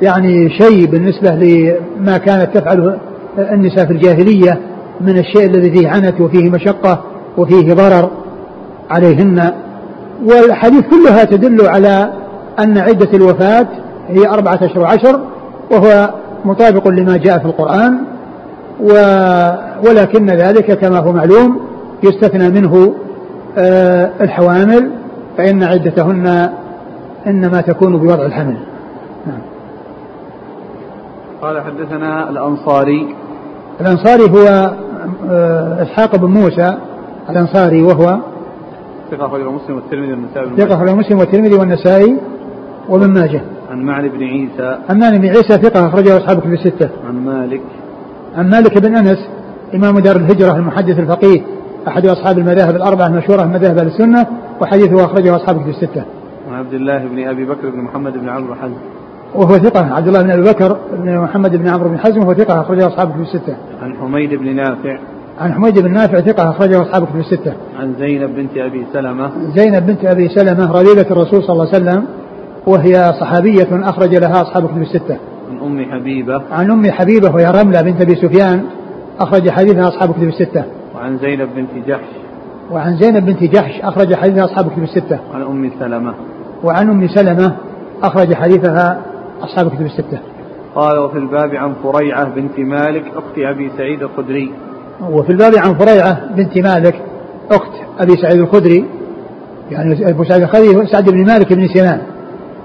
يعني شيء بالنسبة لما كانت تفعله النساء في الجاهلية من الشيء الذي فيه عنت وفيه مشقة وفيه ضرر. عليهن والحديث كلها تدل على أن عدة الوفاة هي أربعة أشهر وعشر وهو مطابق لما جاء في القرآن و ولكن ذلك كما هو معلوم يستثنى منه آه، الحوامل فإن عدتهن إنما تكون بوضع الحمل نعم. قال حدثنا الأنصاري الأنصاري هو آه، إسحاق بن موسى الأنصاري وهو ثقة أخرجه مسلم والترمذي والنسائي ثقة أخرجه مسلم والترمذي والنسائي وابن ماجه عن معن بن عيسى عن معن بن عيسى ثقة أخرجه أصحاب كتب الستة عن مالك عن مالك بن أنس إمام دار الهجرة المحدث الفقيه أحد أصحاب المذاهب الأربعة المشهورة من مذاهب أهل السنة وحديثه أخرجه أصحاب كتب الستة. عن عبد الله بن أبي بكر بن محمد بن عمرو بن حزم. وهو ثقة عبد الله بن أبي بكر بن محمد بن عمرو بن حزم وهو ثقة أخرجه أصحاب كتب الستة. عن حميد بن نافع. عن حميد بن نافع ثقة أخرجه أصحاب كتب الستة. عن زينب بنت أبي سلمة. زينب بنت أبي سلمة ربيبة الرسول صلى الله عليه وسلم وهي صحابية أخرج لها أصحاب كتب الستة. عن أم حبيبة. عن أم حبيبة وهي رملة بنت أبي سفيان أخرج حديثها أصحاب كتب الستة. وعن زينب بنت جحش. وعن زينب بنت جحش أخرج حديثها أصحاب كتب الستة. عن أم سلمة. وعن أم سلمة أخرج حديثها أصحاب الكتب الستة قال وفي الباب عن فريعة بنت مالك أخت أبي سعيد الخدري وفي الباب عن فريعة بنت مالك أخت أبي سعيد الخدري يعني أبو سعيد الخدري سعد بن مالك بن سنان.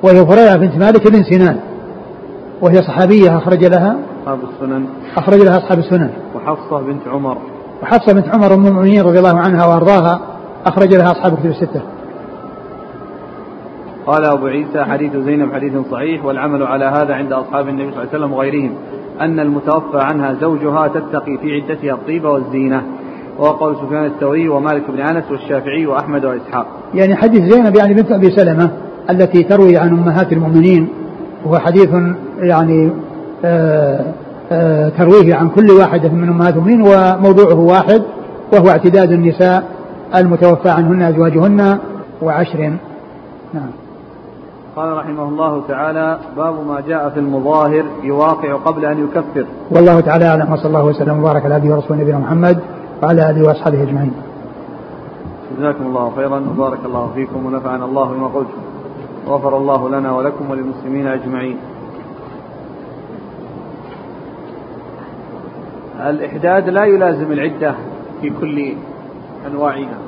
وهي فريعة بنت مالك بن سنان. وهي صحابية أخرج لها. أصحاب السنن. أخرج لها أصحاب السنن. وحفصة بنت عمر. وحفصة بنت عمر أم المؤمنين رضي الله عنها وأرضاها أخرج لها أصحاب الكتب الستة. قال أبو عيسى حديث زينب حديث صحيح والعمل على هذا عند أصحاب النبي صلى الله عليه وسلم وغيرهم. أن المتوفى عنها زوجها تتقي في عدتها الطيب والزينة. وهو قول سفيان الثوري ومالك بن أنس والشافعي وأحمد وإسحاق. يعني حديث زينب يعني بنت أبي سلمة التي تروي عن أمهات المؤمنين وهو حديث يعني آآ آآ ترويه عن كل واحدة من أمهات المؤمنين وموضوعه واحد وهو اعتداد النساء المتوفى عنهن أزواجهن وعشر. نعم. قال رحمه الله تعالى باب ما جاء في المظاهر يواقع قبل أن يكفر. والله تعالى أعلم وصلى الله وسلم وبارك على عبده ورسوله نبينا محمد وعلى آله وأصحابه أجمعين. جزاكم الله خيرا وبارك الله فيكم ونفعنا الله بما قلتم. وغفر الله لنا ولكم وللمسلمين أجمعين. الإحداد لا يلازم العدة في كل أنواعها.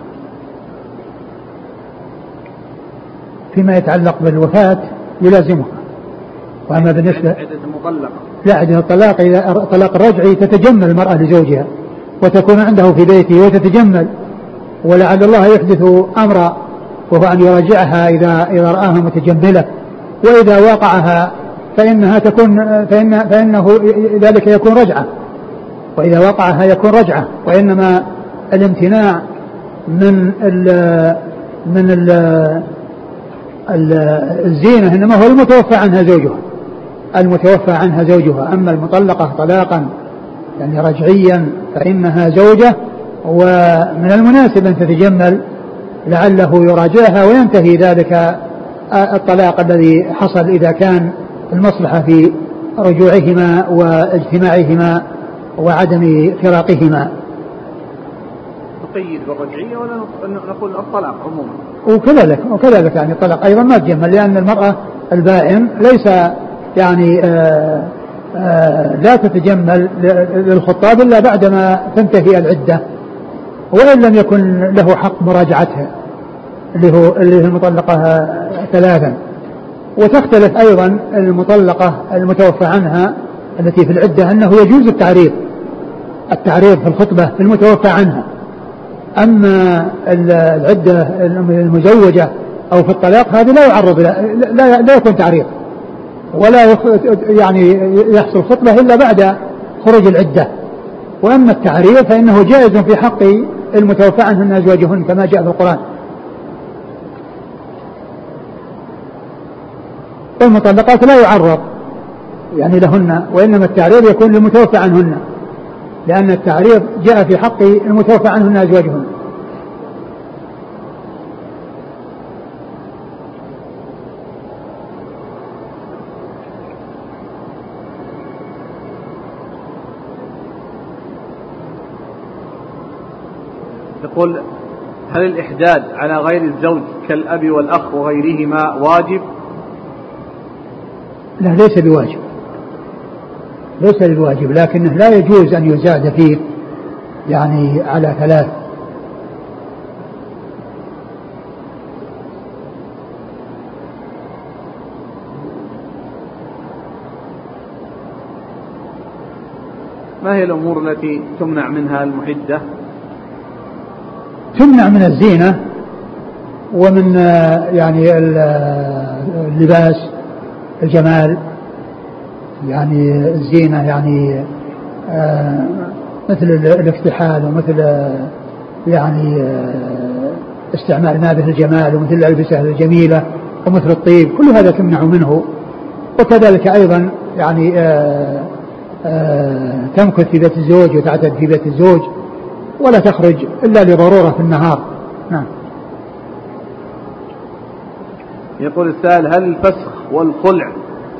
فيما يتعلق بالوفاة يلازمها. وأما بالنسبة عدة المطلقة لا عدة الطلاق إذا الطلاق الرجعي تتجمل المرأة لزوجها وتكون عنده في بيته وتتجمل ولعل الله يحدث أمرا وهو أن يراجعها إذا إذا رآها متجملة. وإذا واقعها فإنها تكون فإن فإنه ذلك يكون رجعة. وإذا وقعها يكون رجعة. وإنما الامتناع من ال من ال الزينة إنما هو المتوفى عنها زوجها. المتوفى عنها زوجها. أما المطلقة طلاقا يعني رجعيا فإنها زوجة ومن المناسب أن تتجمل لعله يراجعها وينتهي ذلك الطلاق الذي حصل إذا كان المصلحة في رجوعهما واجتماعهما وعدم فراقهما. نقيد بالرجعية ولا نقول الطلاق عموما؟ وكذلك وكذلك يعني الطلاق أيضا ما تجمل لأن المرأة البائن ليس يعني آآ آآ لا تتجمل للخطاب إلا بعدما تنتهي العدة وإن لم يكن له حق مراجعتها اللي هو اللي هي المطلقة ثلاثا. وتختلف أيضا المطلقة المتوفى عنها التي في العدة أنه يجوز التعريض التعريض في الخطبة في المتوفى عنها. أما العدة المزوجة أو في الطلاق هذه لا يعرض لا, لا, لا يكون تعريض. ولا يعني يحصل خطبة إلا بعد خروج العدة. وأما التعريض فإنه جائز في حق المتوفى عنهن أزواجهن كما جاء في القرآن. والمطلقات لا يعرض يعني لهن وإنما التعريض يكون للمتوفى عنهن. لأن التعريض جاء في حق المتوفى عنهن أزواجهن يقول هل الإحداد على غير الزوج كالأب والأخ وغيرهما واجب؟ لا ليس بواجب ليس بالواجب لكنه لا يجوز أن يزاد فيه يعني على ثلاث. ما هي الأمور التي تمنع منها المحدة؟ تمنع من الزينة ومن يعني اللباس الجمال. يعني الزينة يعني آه مثل الاكتحال ومثل يعني آه استعمال مادة الجمال ومثل الألبسة الجميلة ومثل الطيب كل هذا تمنع منه. وكذلك أيضا يعني آه آه تمكث في بيت الزوج وتعتد في بيت الزوج ولا تخرج إلا لضرورة في النهار. نعم. يقول السائل هل الفسخ والخلع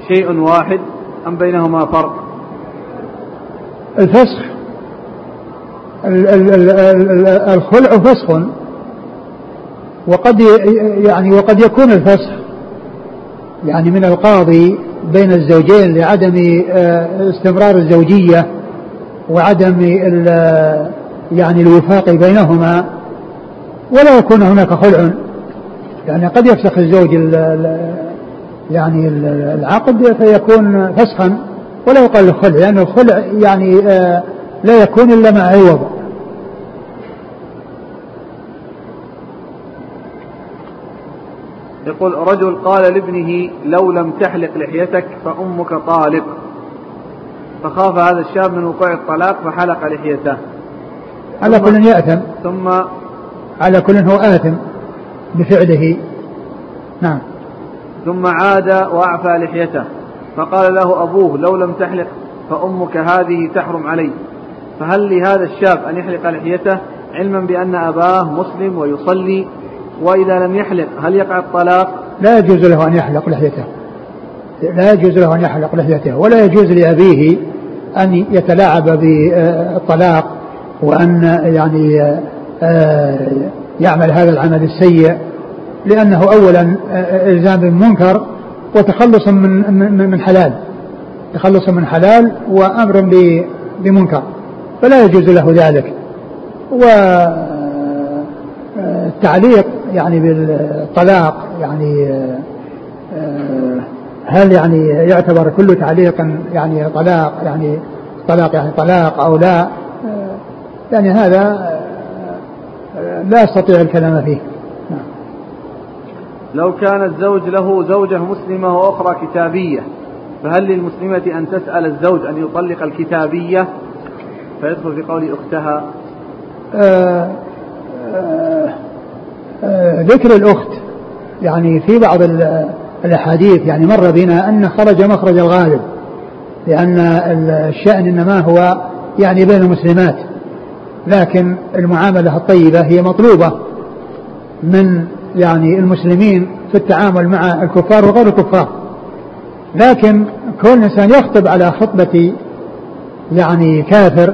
شيء واحد؟ أم بينهما فرق؟ الفسخ. الخلع فسخ. وقد يعني وقد يكون الفسخ يعني من القاضي بين الزوجين لعدم آه، استمرار الزوجية وعدم يعني الوفاق بينهما. ولا يكون هناك خلع. يعني قد يفسخ الزوج يعني العقد فيكون فسخا ولا يقال الخلع لأن الخلع يعني آه، لا يكون إلا مع عوض يقول رجل قال لابنه لو لم تحلق لحيتك فأمك طالق. فخاف هذا الشاب من وقوع الطلاق فحلق لحيته. على كل يأثم. ثم على كل هو آثم بفعله. نعم. ثم عاد وأعفى لحيته. فقال له أبوه لو لم تحلق فأمك هذه تحرم علي. فهل لهذا الشاب أن يحلق لحيته علما بأن أباه مسلم ويصلي؟ وإذا لم يحلق هل يقع الطلاق؟ لا يجوز له أن يحلق لحيته. لا يجوز له أن يحلق لحيته. ولا يجوز لأبيه أن يتلاعب بالطلاق وأن يعني آه، يعمل هذا العمل السيء. لأنه أولا آه، إلزام بالمنكر وتخلص من من حلال. تخلص من حلال وأمر بمنكر. فلا يجوز له ذلك. والتعليق آه، يعني بالطلاق يعني هل يعني يعتبر كل تعليق يعني طلاق يعني طلاق يعني طلاق أو لا؟ يعني هذا لا أستطيع الكلام فيه. لو كان الزوج له زوجة مسلمة وأخرى كتابية فهل للمسلمة أن تسأل الزوج أن يطلق الكتابية؟ فيدخل في قول أختها آه آه آه ذكر الأخت. يعني في بعض الأحاديث يعني مر بنا أن خرج مخرج الغالب لأن الشأن إنما هو يعني بين المسلمات. لكن المعاملة الطيبة هي مطلوبة من يعني المسلمين في التعامل مع الكفار وغير الكفار. لكن كون الإنسان يخطب على خطبة يعني كافر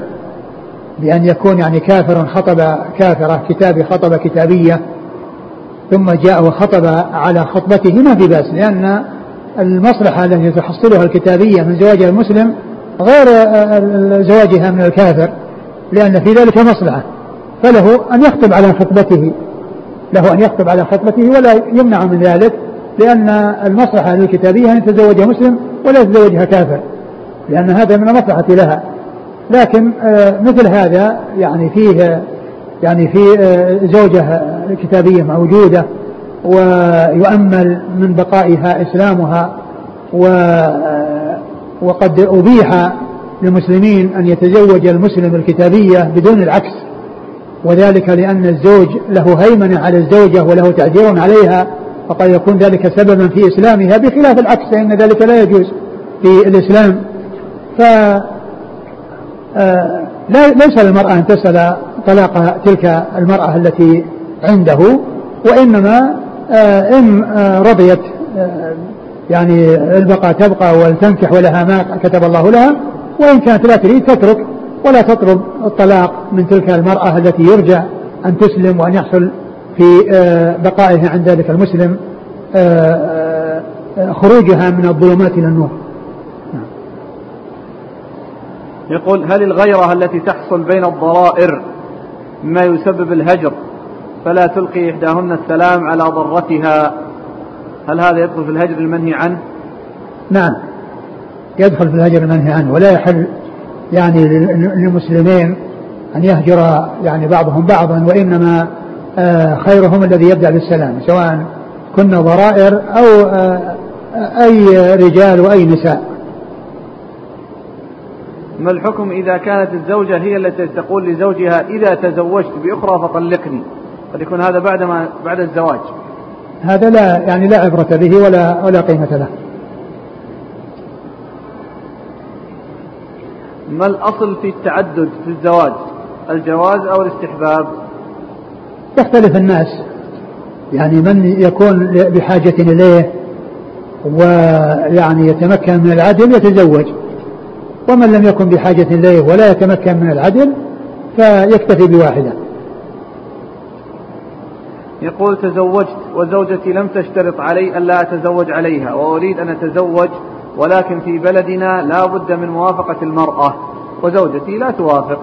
بأن يكون يعني كافر خطب كافرة كتابي خطب كتابية ثم جاء وخطب على خطبته ما في بأس لأن المصلحة التي تحصلها الكتابية من زواجها المسلم غير زواجها من الكافر لأن في ذلك مصلحة فله أن يخطب على خطبته. له أن يخطب على خطبته ولا يمنع من ذلك لأن المصلحة للكتابية أن يتزوج مسلم ولا يتزوجها كافر لأن هذا من المصلحة لها. لكن آه، مثل هذا يعني فيه يعني في آه، زوجة كتابية موجودة ويؤمل من بقائها إسلامها و آه، وقد أبيح للمسلمين أن يتزوج المسلم الكتابية بدون العكس. وذلك لأن الزوج له هيمنة على الزوجة وله تعذير عليها فقد يكون ذلك سببا في إسلامها بخلاف العكس فإن ذلك لا يجوز في الإسلام. ف آه، لا ليس للمرأة أن تسأل طلاق تلك المرأة التي عنده وإنما آه، إن آه، رضيت يعني البقاء تبقى ولتنكح ولها ما كتب الله لها وإن كانت لا تريد تترك. ولا تطلب الطلاق من تلك المرأة التي يرجى أن تسلم وأن يحصل في آه، بقائها عند ذلك المسلم آه، آه، خروجها من الظلمات إلى النور. يقول هل الغيرة التي تحصل بين الضرائر مما يسبب الهجر فلا تلقي إحداهن السلام على ضرتها؟ هل هذا يدخل في الهجر المنهي عنه؟ نعم. يدخل في الهجر المنهي عنه ولا يحل يعني للمسلمين أن يهجر يعني بعضهم بعضا وإنما آه، خيرهم الذي يبدأ بالسلام سواء كنا ضرائر أو آه، أي رجال وأي نساء. ما الحكم إذا كانت الزوجة هي التي تقول لزوجها إذا تزوجت بأخرى فطلقني؟ قد يكون هذا بعد ما بعد الزواج. هذا لا يعني لا عبرة به ولا ولا قيمة له. ما الأصل في التعدد في الزواج؟ الجواز أو الاستحباب؟ يختلف الناس. يعني من يكون بحاجة إليه ويعني يتمكن من العدل يتزوج. ومن لم يكن بحاجة إليه ولا يتمكن من العدل فيكتفي بواحدة. يقول تزوجت وزوجتي لم تشترط علي ألا أتزوج عليها وأريد أن أتزوج ولكن في بلدنا لا بد من موافقة المرأة وزوجتي لا توافق.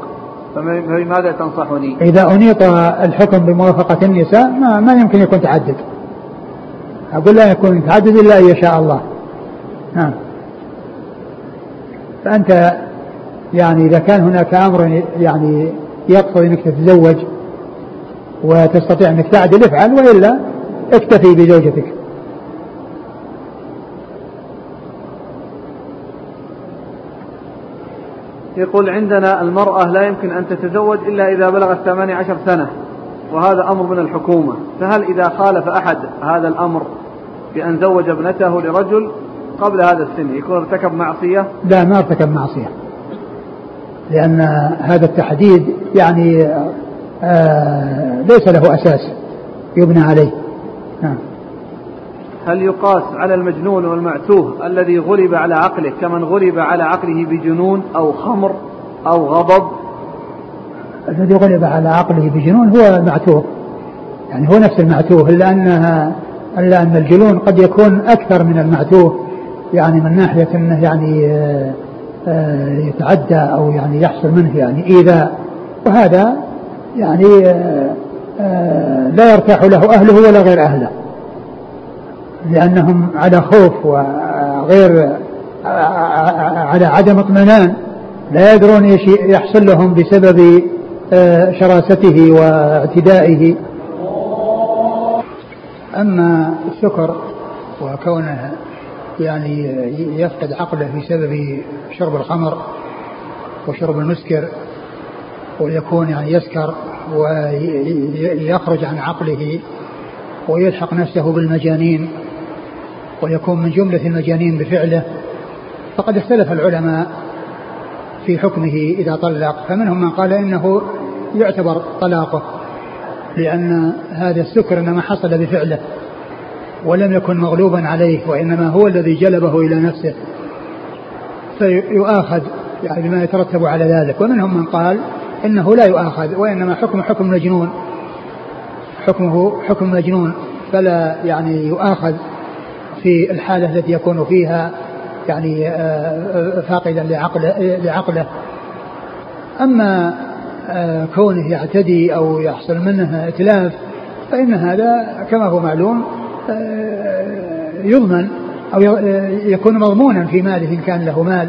فبماذا تنصحني؟ إذا أنيط الحكم بموافقة النساء ما, ما يمكن يكون تعدد. أقول لا يكون تعدد إلا أن يشاء الله. نعم. فأنت يعني إذا كان هناك أمر يعني يقتضي أنك تتزوج وتستطيع أنك تعدل افعل وإلا اكتفي بزوجتك. يقول عندنا المرأة لا يمكن أن تتزوج إلا إذا بلغت 18 سنة وهذا أمر من الحكومة. فهل إذا خالف أحد هذا الأمر بأن زوج ابنته لرجل قبل هذا السن يكون ارتكب معصية؟ لا ما ارتكب معصية. لأن هذا التحديد يعني آه ليس له أساس يبنى عليه. نعم. هل يقاس على المجنون والمعتوه الذي غلب على عقله كمن غلب على عقله بجنون أو خمر أو غضب؟ الذي غلب على عقله بجنون هو المعتوه. يعني هو نفس المعتوه إلا أنها إلا أن الجنون قد يكون أكثر من المعتوه. يعني من ناحية أنه يعني آه، آه، يتعدى أو يعني يحصل منه يعني إيذاء. وهذا يعني آه، لا يرتاح له أهله ولا غير أهله. لأنهم على خوف وغير على عدم اطمئنان لا يدرون إيش يحصل لهم بسبب شراسته واعتدائه. أما السكر وكونه يعني يفقد عقله بسبب شرب الخمر وشرب المسكر ويكون يعني يسكر ويخرج عن عقله ويلحق نفسه بالمجانين. ويكون من جملة المجانين بفعله فقد اختلف العلماء في حكمه إذا طلق فمنهم من قال إنه يعتبر طلاقه لأن هذا السكر إنما حصل بفعله ولم يكن مغلوبا عليه وإنما هو الذي جلبه إلى نفسه فيؤاخذ يعني بما يترتب على ذلك ومنهم من قال إنه لا يؤاخذ وإنما حكم حكم مجنون حكمه حكم مجنون فلا يعني يؤاخذ في الحالة التي يكون فيها يعني آه، فاقدا لعقله لعقله. أما آه، كونه يعتدي أو يحصل منه إتلاف فإن هذا كما هو معلوم آه، يضمن أو يكون مضمونا في ماله إن كان له مال.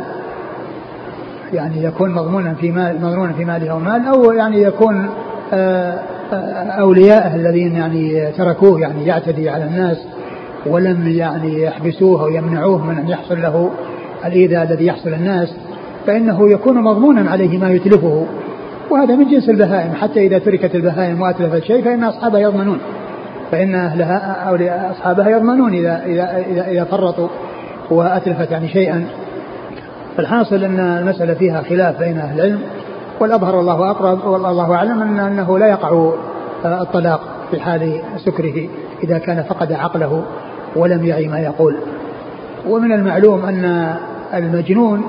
يعني يكون مضمونا في مال مضمونا في ماله أو مال أو يعني يكون آه، أولياءه الذين يعني تركوه يعني يعتدي على الناس. ولم يعني يحبسوه أو يمنعوه من أن يحصل له الإيذاء الذي يحصل الناس فإنه يكون مضمونا عليه ما يتلفه. وهذا من جنس البهائم حتى إذا تركت البهائم وأتلفت شيء فإن أصحابها يضمنون. فإن أهلها أو أصحابها يضمنون إذا إذا إذا, إذا فرطوا وأتلفت يعني شيئا. فالحاصل أن المسألة فيها خلاف بين أهل العلم والأظهر الله أقرب والله أعلم أن أنه لا يقع الطلاق في حال سكره إذا كان فقد عقله. ولم يعي ما يقول. ومن المعلوم أن المجنون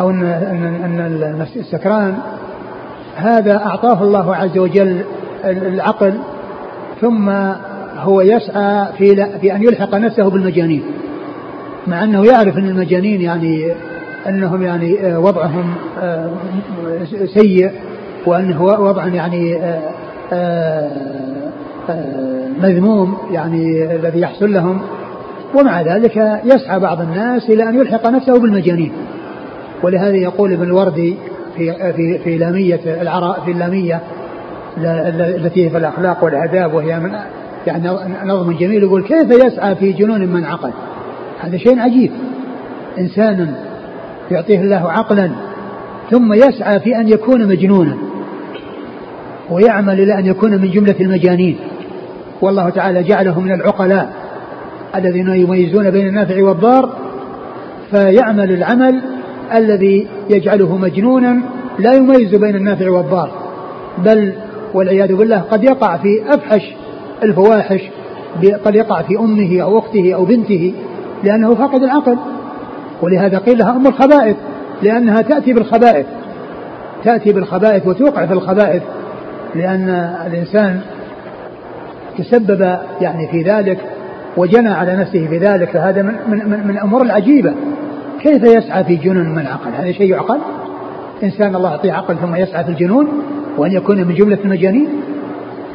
أو أن السكران هذا أعطاه الله عز وجل العقل ثم هو يسعى في, في أن يلحق نفسه بالمجانين. مع أنه يعرف أن المجانين يعني أنهم يعني آه، وضعهم آه، سيء وأنه وضع يعني آه، مذموم يعني الذي يحصل لهم ومع ذلك يسعى بعض الناس إلى أن يلحق نفسه بالمجانين. ولهذا يقول ابن الوردي في في في لامية العراء في اللامية التي في الأخلاق والآداب وهي من يعني نظم جميل يقول كيف يسعى في جنون من عقل؟ هذا شيء عجيب. إنسان يعطيه الله عقلا ثم يسعى في أن يكون مجنونا ويعمل إلى أن يكون من جملة المجانين. والله تعالى جعله من العقلاء الذين يميزون بين النافع والضار فيعمل العمل الذي يجعله مجنونا لا يميز بين النافع والضار. بل والعياذ بالله قد يقع في أفحش الفواحش قد يقع في أمه أو أخته أو بنته لأنه فقد العقل. ولهذا قيل لها أم الخبائث لأنها تأتي بالخبائث تأتي بالخبائث وتوقع في الخبائث لأن الإنسان تسبب يعني في ذلك وجنى على نفسه في ذلك فهذا من من من الأمور العجيبة. كيف يسعى في جنون من عقل؟ هذا شيء يعقل. إنسان الله يعطيه عقل ثم يسعى في الجنون وأن يكون من جملة المجانين.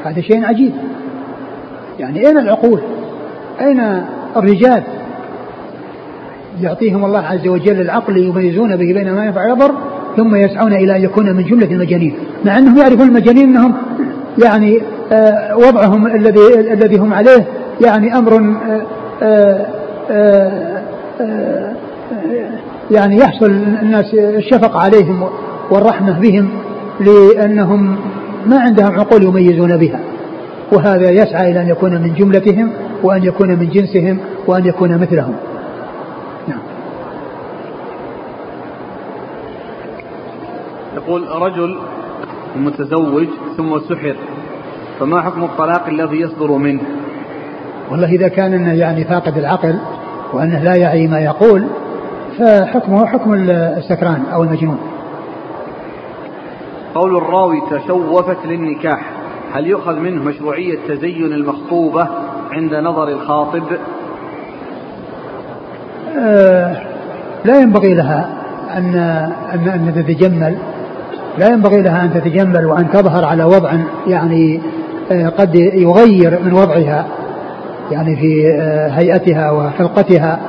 هذا شيء عجيب. يعني أين العقول؟ أين الرجال؟ يعطيهم الله عز وجل العقل يميزون به بين ما ينفع ويضر ثم يسعون إلى أن يكون من جملة المجانين. مع أنهم يعرفون المجانين إنهم يعني وضعهم الذي الذي هم عليه يعني أمر آه آه, آه، يعني يحصل الناس الشفقة عليهم والرحمة بهم لأنهم ما عندهم عقول يميزون بها. وهذا يسعى إلى أن يكون من جملتهم وأن يكون من جنسهم وأن يكون مثلهم. يقول رجل متزوج ثم سحر. فما حكم الطلاق الذي يصدر منه؟ والله إذا كان إنه يعني فاقد العقل وأنه لا يعي ما يقول فحكمه حكم السكران أو المجنون. قول الراوي تشوفت للنكاح هل يؤخذ منه مشروعية تزين المخطوبة عند نظر الخاطب؟ آه لا ينبغي لها أن أن, أن تتجمل. لا ينبغي لها أن تتجمل وأن تظهر على وضع يعني آه، قد يغير من وضعها يعني في آه، هيئتها وخلقتها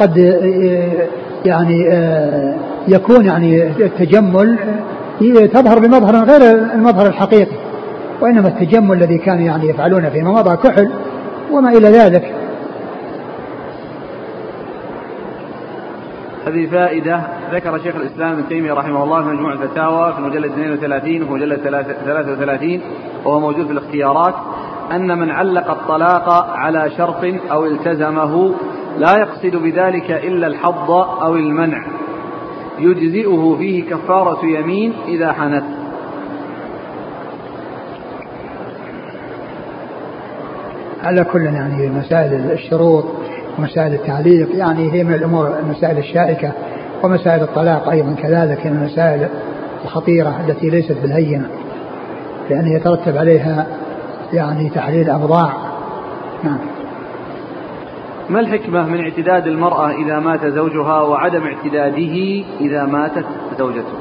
قد آه، يعني يكون يعني التجمل تظهر بمظهر غير المظهر الحقيقي وإنما التجمل الذي كانوا يعني يفعلون فيما مضى كحل وما إلى ذلك. هذه فائدة ذكر شيخ الإسلام ابن تيمية رحمه الله في مجموع الفتاوى في المجلد 32 وفي المجلد 33 وهو موجود في الاختيارات أن من علق الطلاق على شرط أو التزمه لا يقصد بذلك إلا الحظ أو المنع يجزئه فيه كفارة يمين إذا حنث. على كل يعني مسائل الشروط ومسائل التعليق يعني هي من الأمور المسائل الشائكة ومسائل الطلاق أيضا كذلك من المسائل الخطيرة التي ليست بالهينة لأنه يترتب عليها يعني تحليل ابضاع نعم. ما الحكمة من اعتداد المرأة إذا مات زوجها وعدم اعتداده إذا ماتت زوجته؟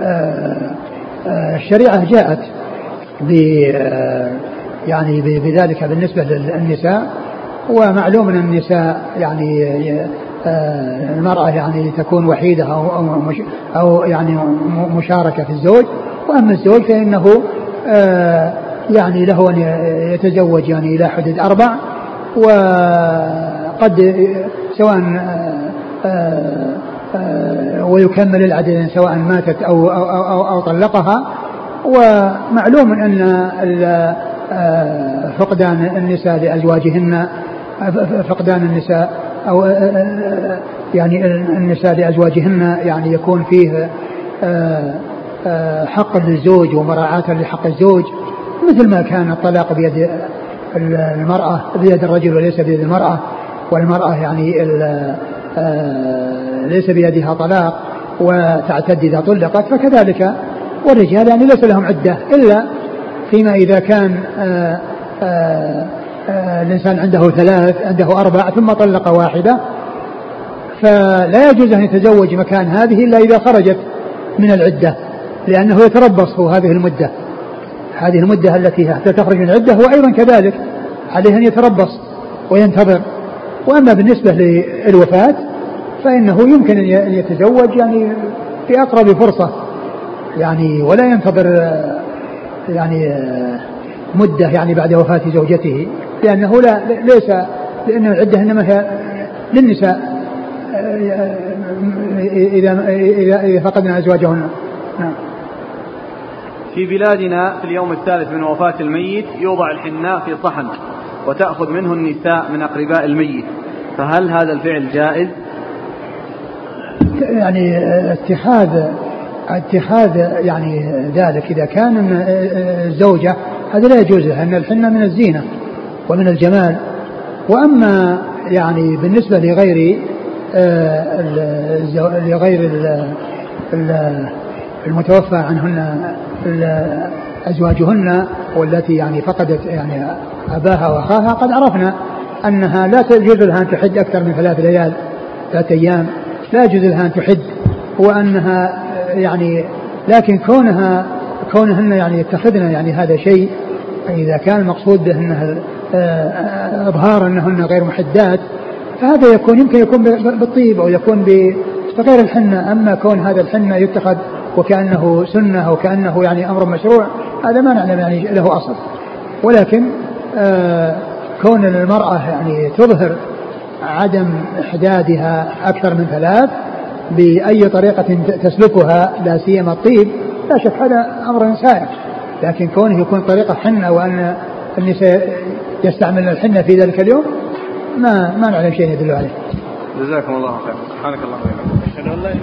آه آه الشريعة جاءت ب آه، يعني بذلك بالنسبة للنساء ومعلوم أن النساء يعني آه، المرأة يعني تكون وحيدة أو أو, أو يعني مشاركة في الزوج. وأما الزوج فإنه آه، يعني له أن يتزوج يعني إلى حدود أربع. وقد سواء آه، ويكمل العدد سواء ماتت أو أو أو, أو طلقها. ومعلوم أن فقدان النساء لأزواجهن فقدان النساء أو يعني النساء لأزواجهن يعني يكون فيه حق للزوج ومراعاة لحق الزوج مثل ما كان الطلاق بيد المرأة بيد الرجل وليس بيد المرأة والمرأة يعني ليس بيدها طلاق وتعتد إذا طلقت فكذلك والرجال يعني ليس لهم عدة إلا فيما إذا كان الإنسان عنده ثلاث عنده أربع ثم طلق واحدة. فلا يجوز أن يتزوج مكان هذه إلا إذا خرجت من العدة لأنه يتربص هذه المدة. هذه المدة التي حتى تخرج من العدة هو أيضا كذلك عليه أن يتربص وينتظر. وأما بالنسبة للوفاة فإنه يمكن أن يتزوج يعني في أقرب فرصة. يعني ولا ينتظر يعني مدة يعني بعد وفاة زوجته. لأنه لا ليس لأن العدة إنما هي للنساء إذا إذا إذا فقدنا أزواجهن نعم. في بلادنا في اليوم الثالث من وفاة الميت يوضع الحناء في صحن وتأخذ منه النساء من أقرباء الميت فهل هذا الفعل جائز؟ يعني اتخاذ اتخاذ يعني ذلك إذا كان الزوجة هذا لا يجوز لها أن الحنة من الزينة ومن الجمال. وأما يعني بالنسبة لغير آه، لغير المتوفى عنهن أزواجهن والتي يعني فقدت يعني أباها وأخاها قد عرفنا أنها لا يجوز لها أن تحج أكثر من ثلاث ليال ثلاثة أيام. لا يجوز لها أن تحد وأنها يعني لكن كونها كونهن يعني يتخذن يعني هذا شيء إذا كان المقصود بأنها آه، إظهار أنهن غير محدات فهذا يكون يمكن يكون بالطيب أو يكون بغير الحنة. أما كون هذا الحنة يتخذ وكأنه سنة أو كأنه يعني أمر مشروع هذا ما نعلم يعني له أصل. ولكن آه كون المرأة يعني تظهر عدم إحدادها أكثر من ثلاث بأي طريقة تسلكها لا سيما الطيب لا شك هذا أمر سائر. لكن كونه يكون طريقة حنة وأن النساء يستعملن الحنة في ذلك اليوم ما ما نعلم شيء يدل عليه. جزاكم الله خيرا. سبحانك اللهم وبحمدك.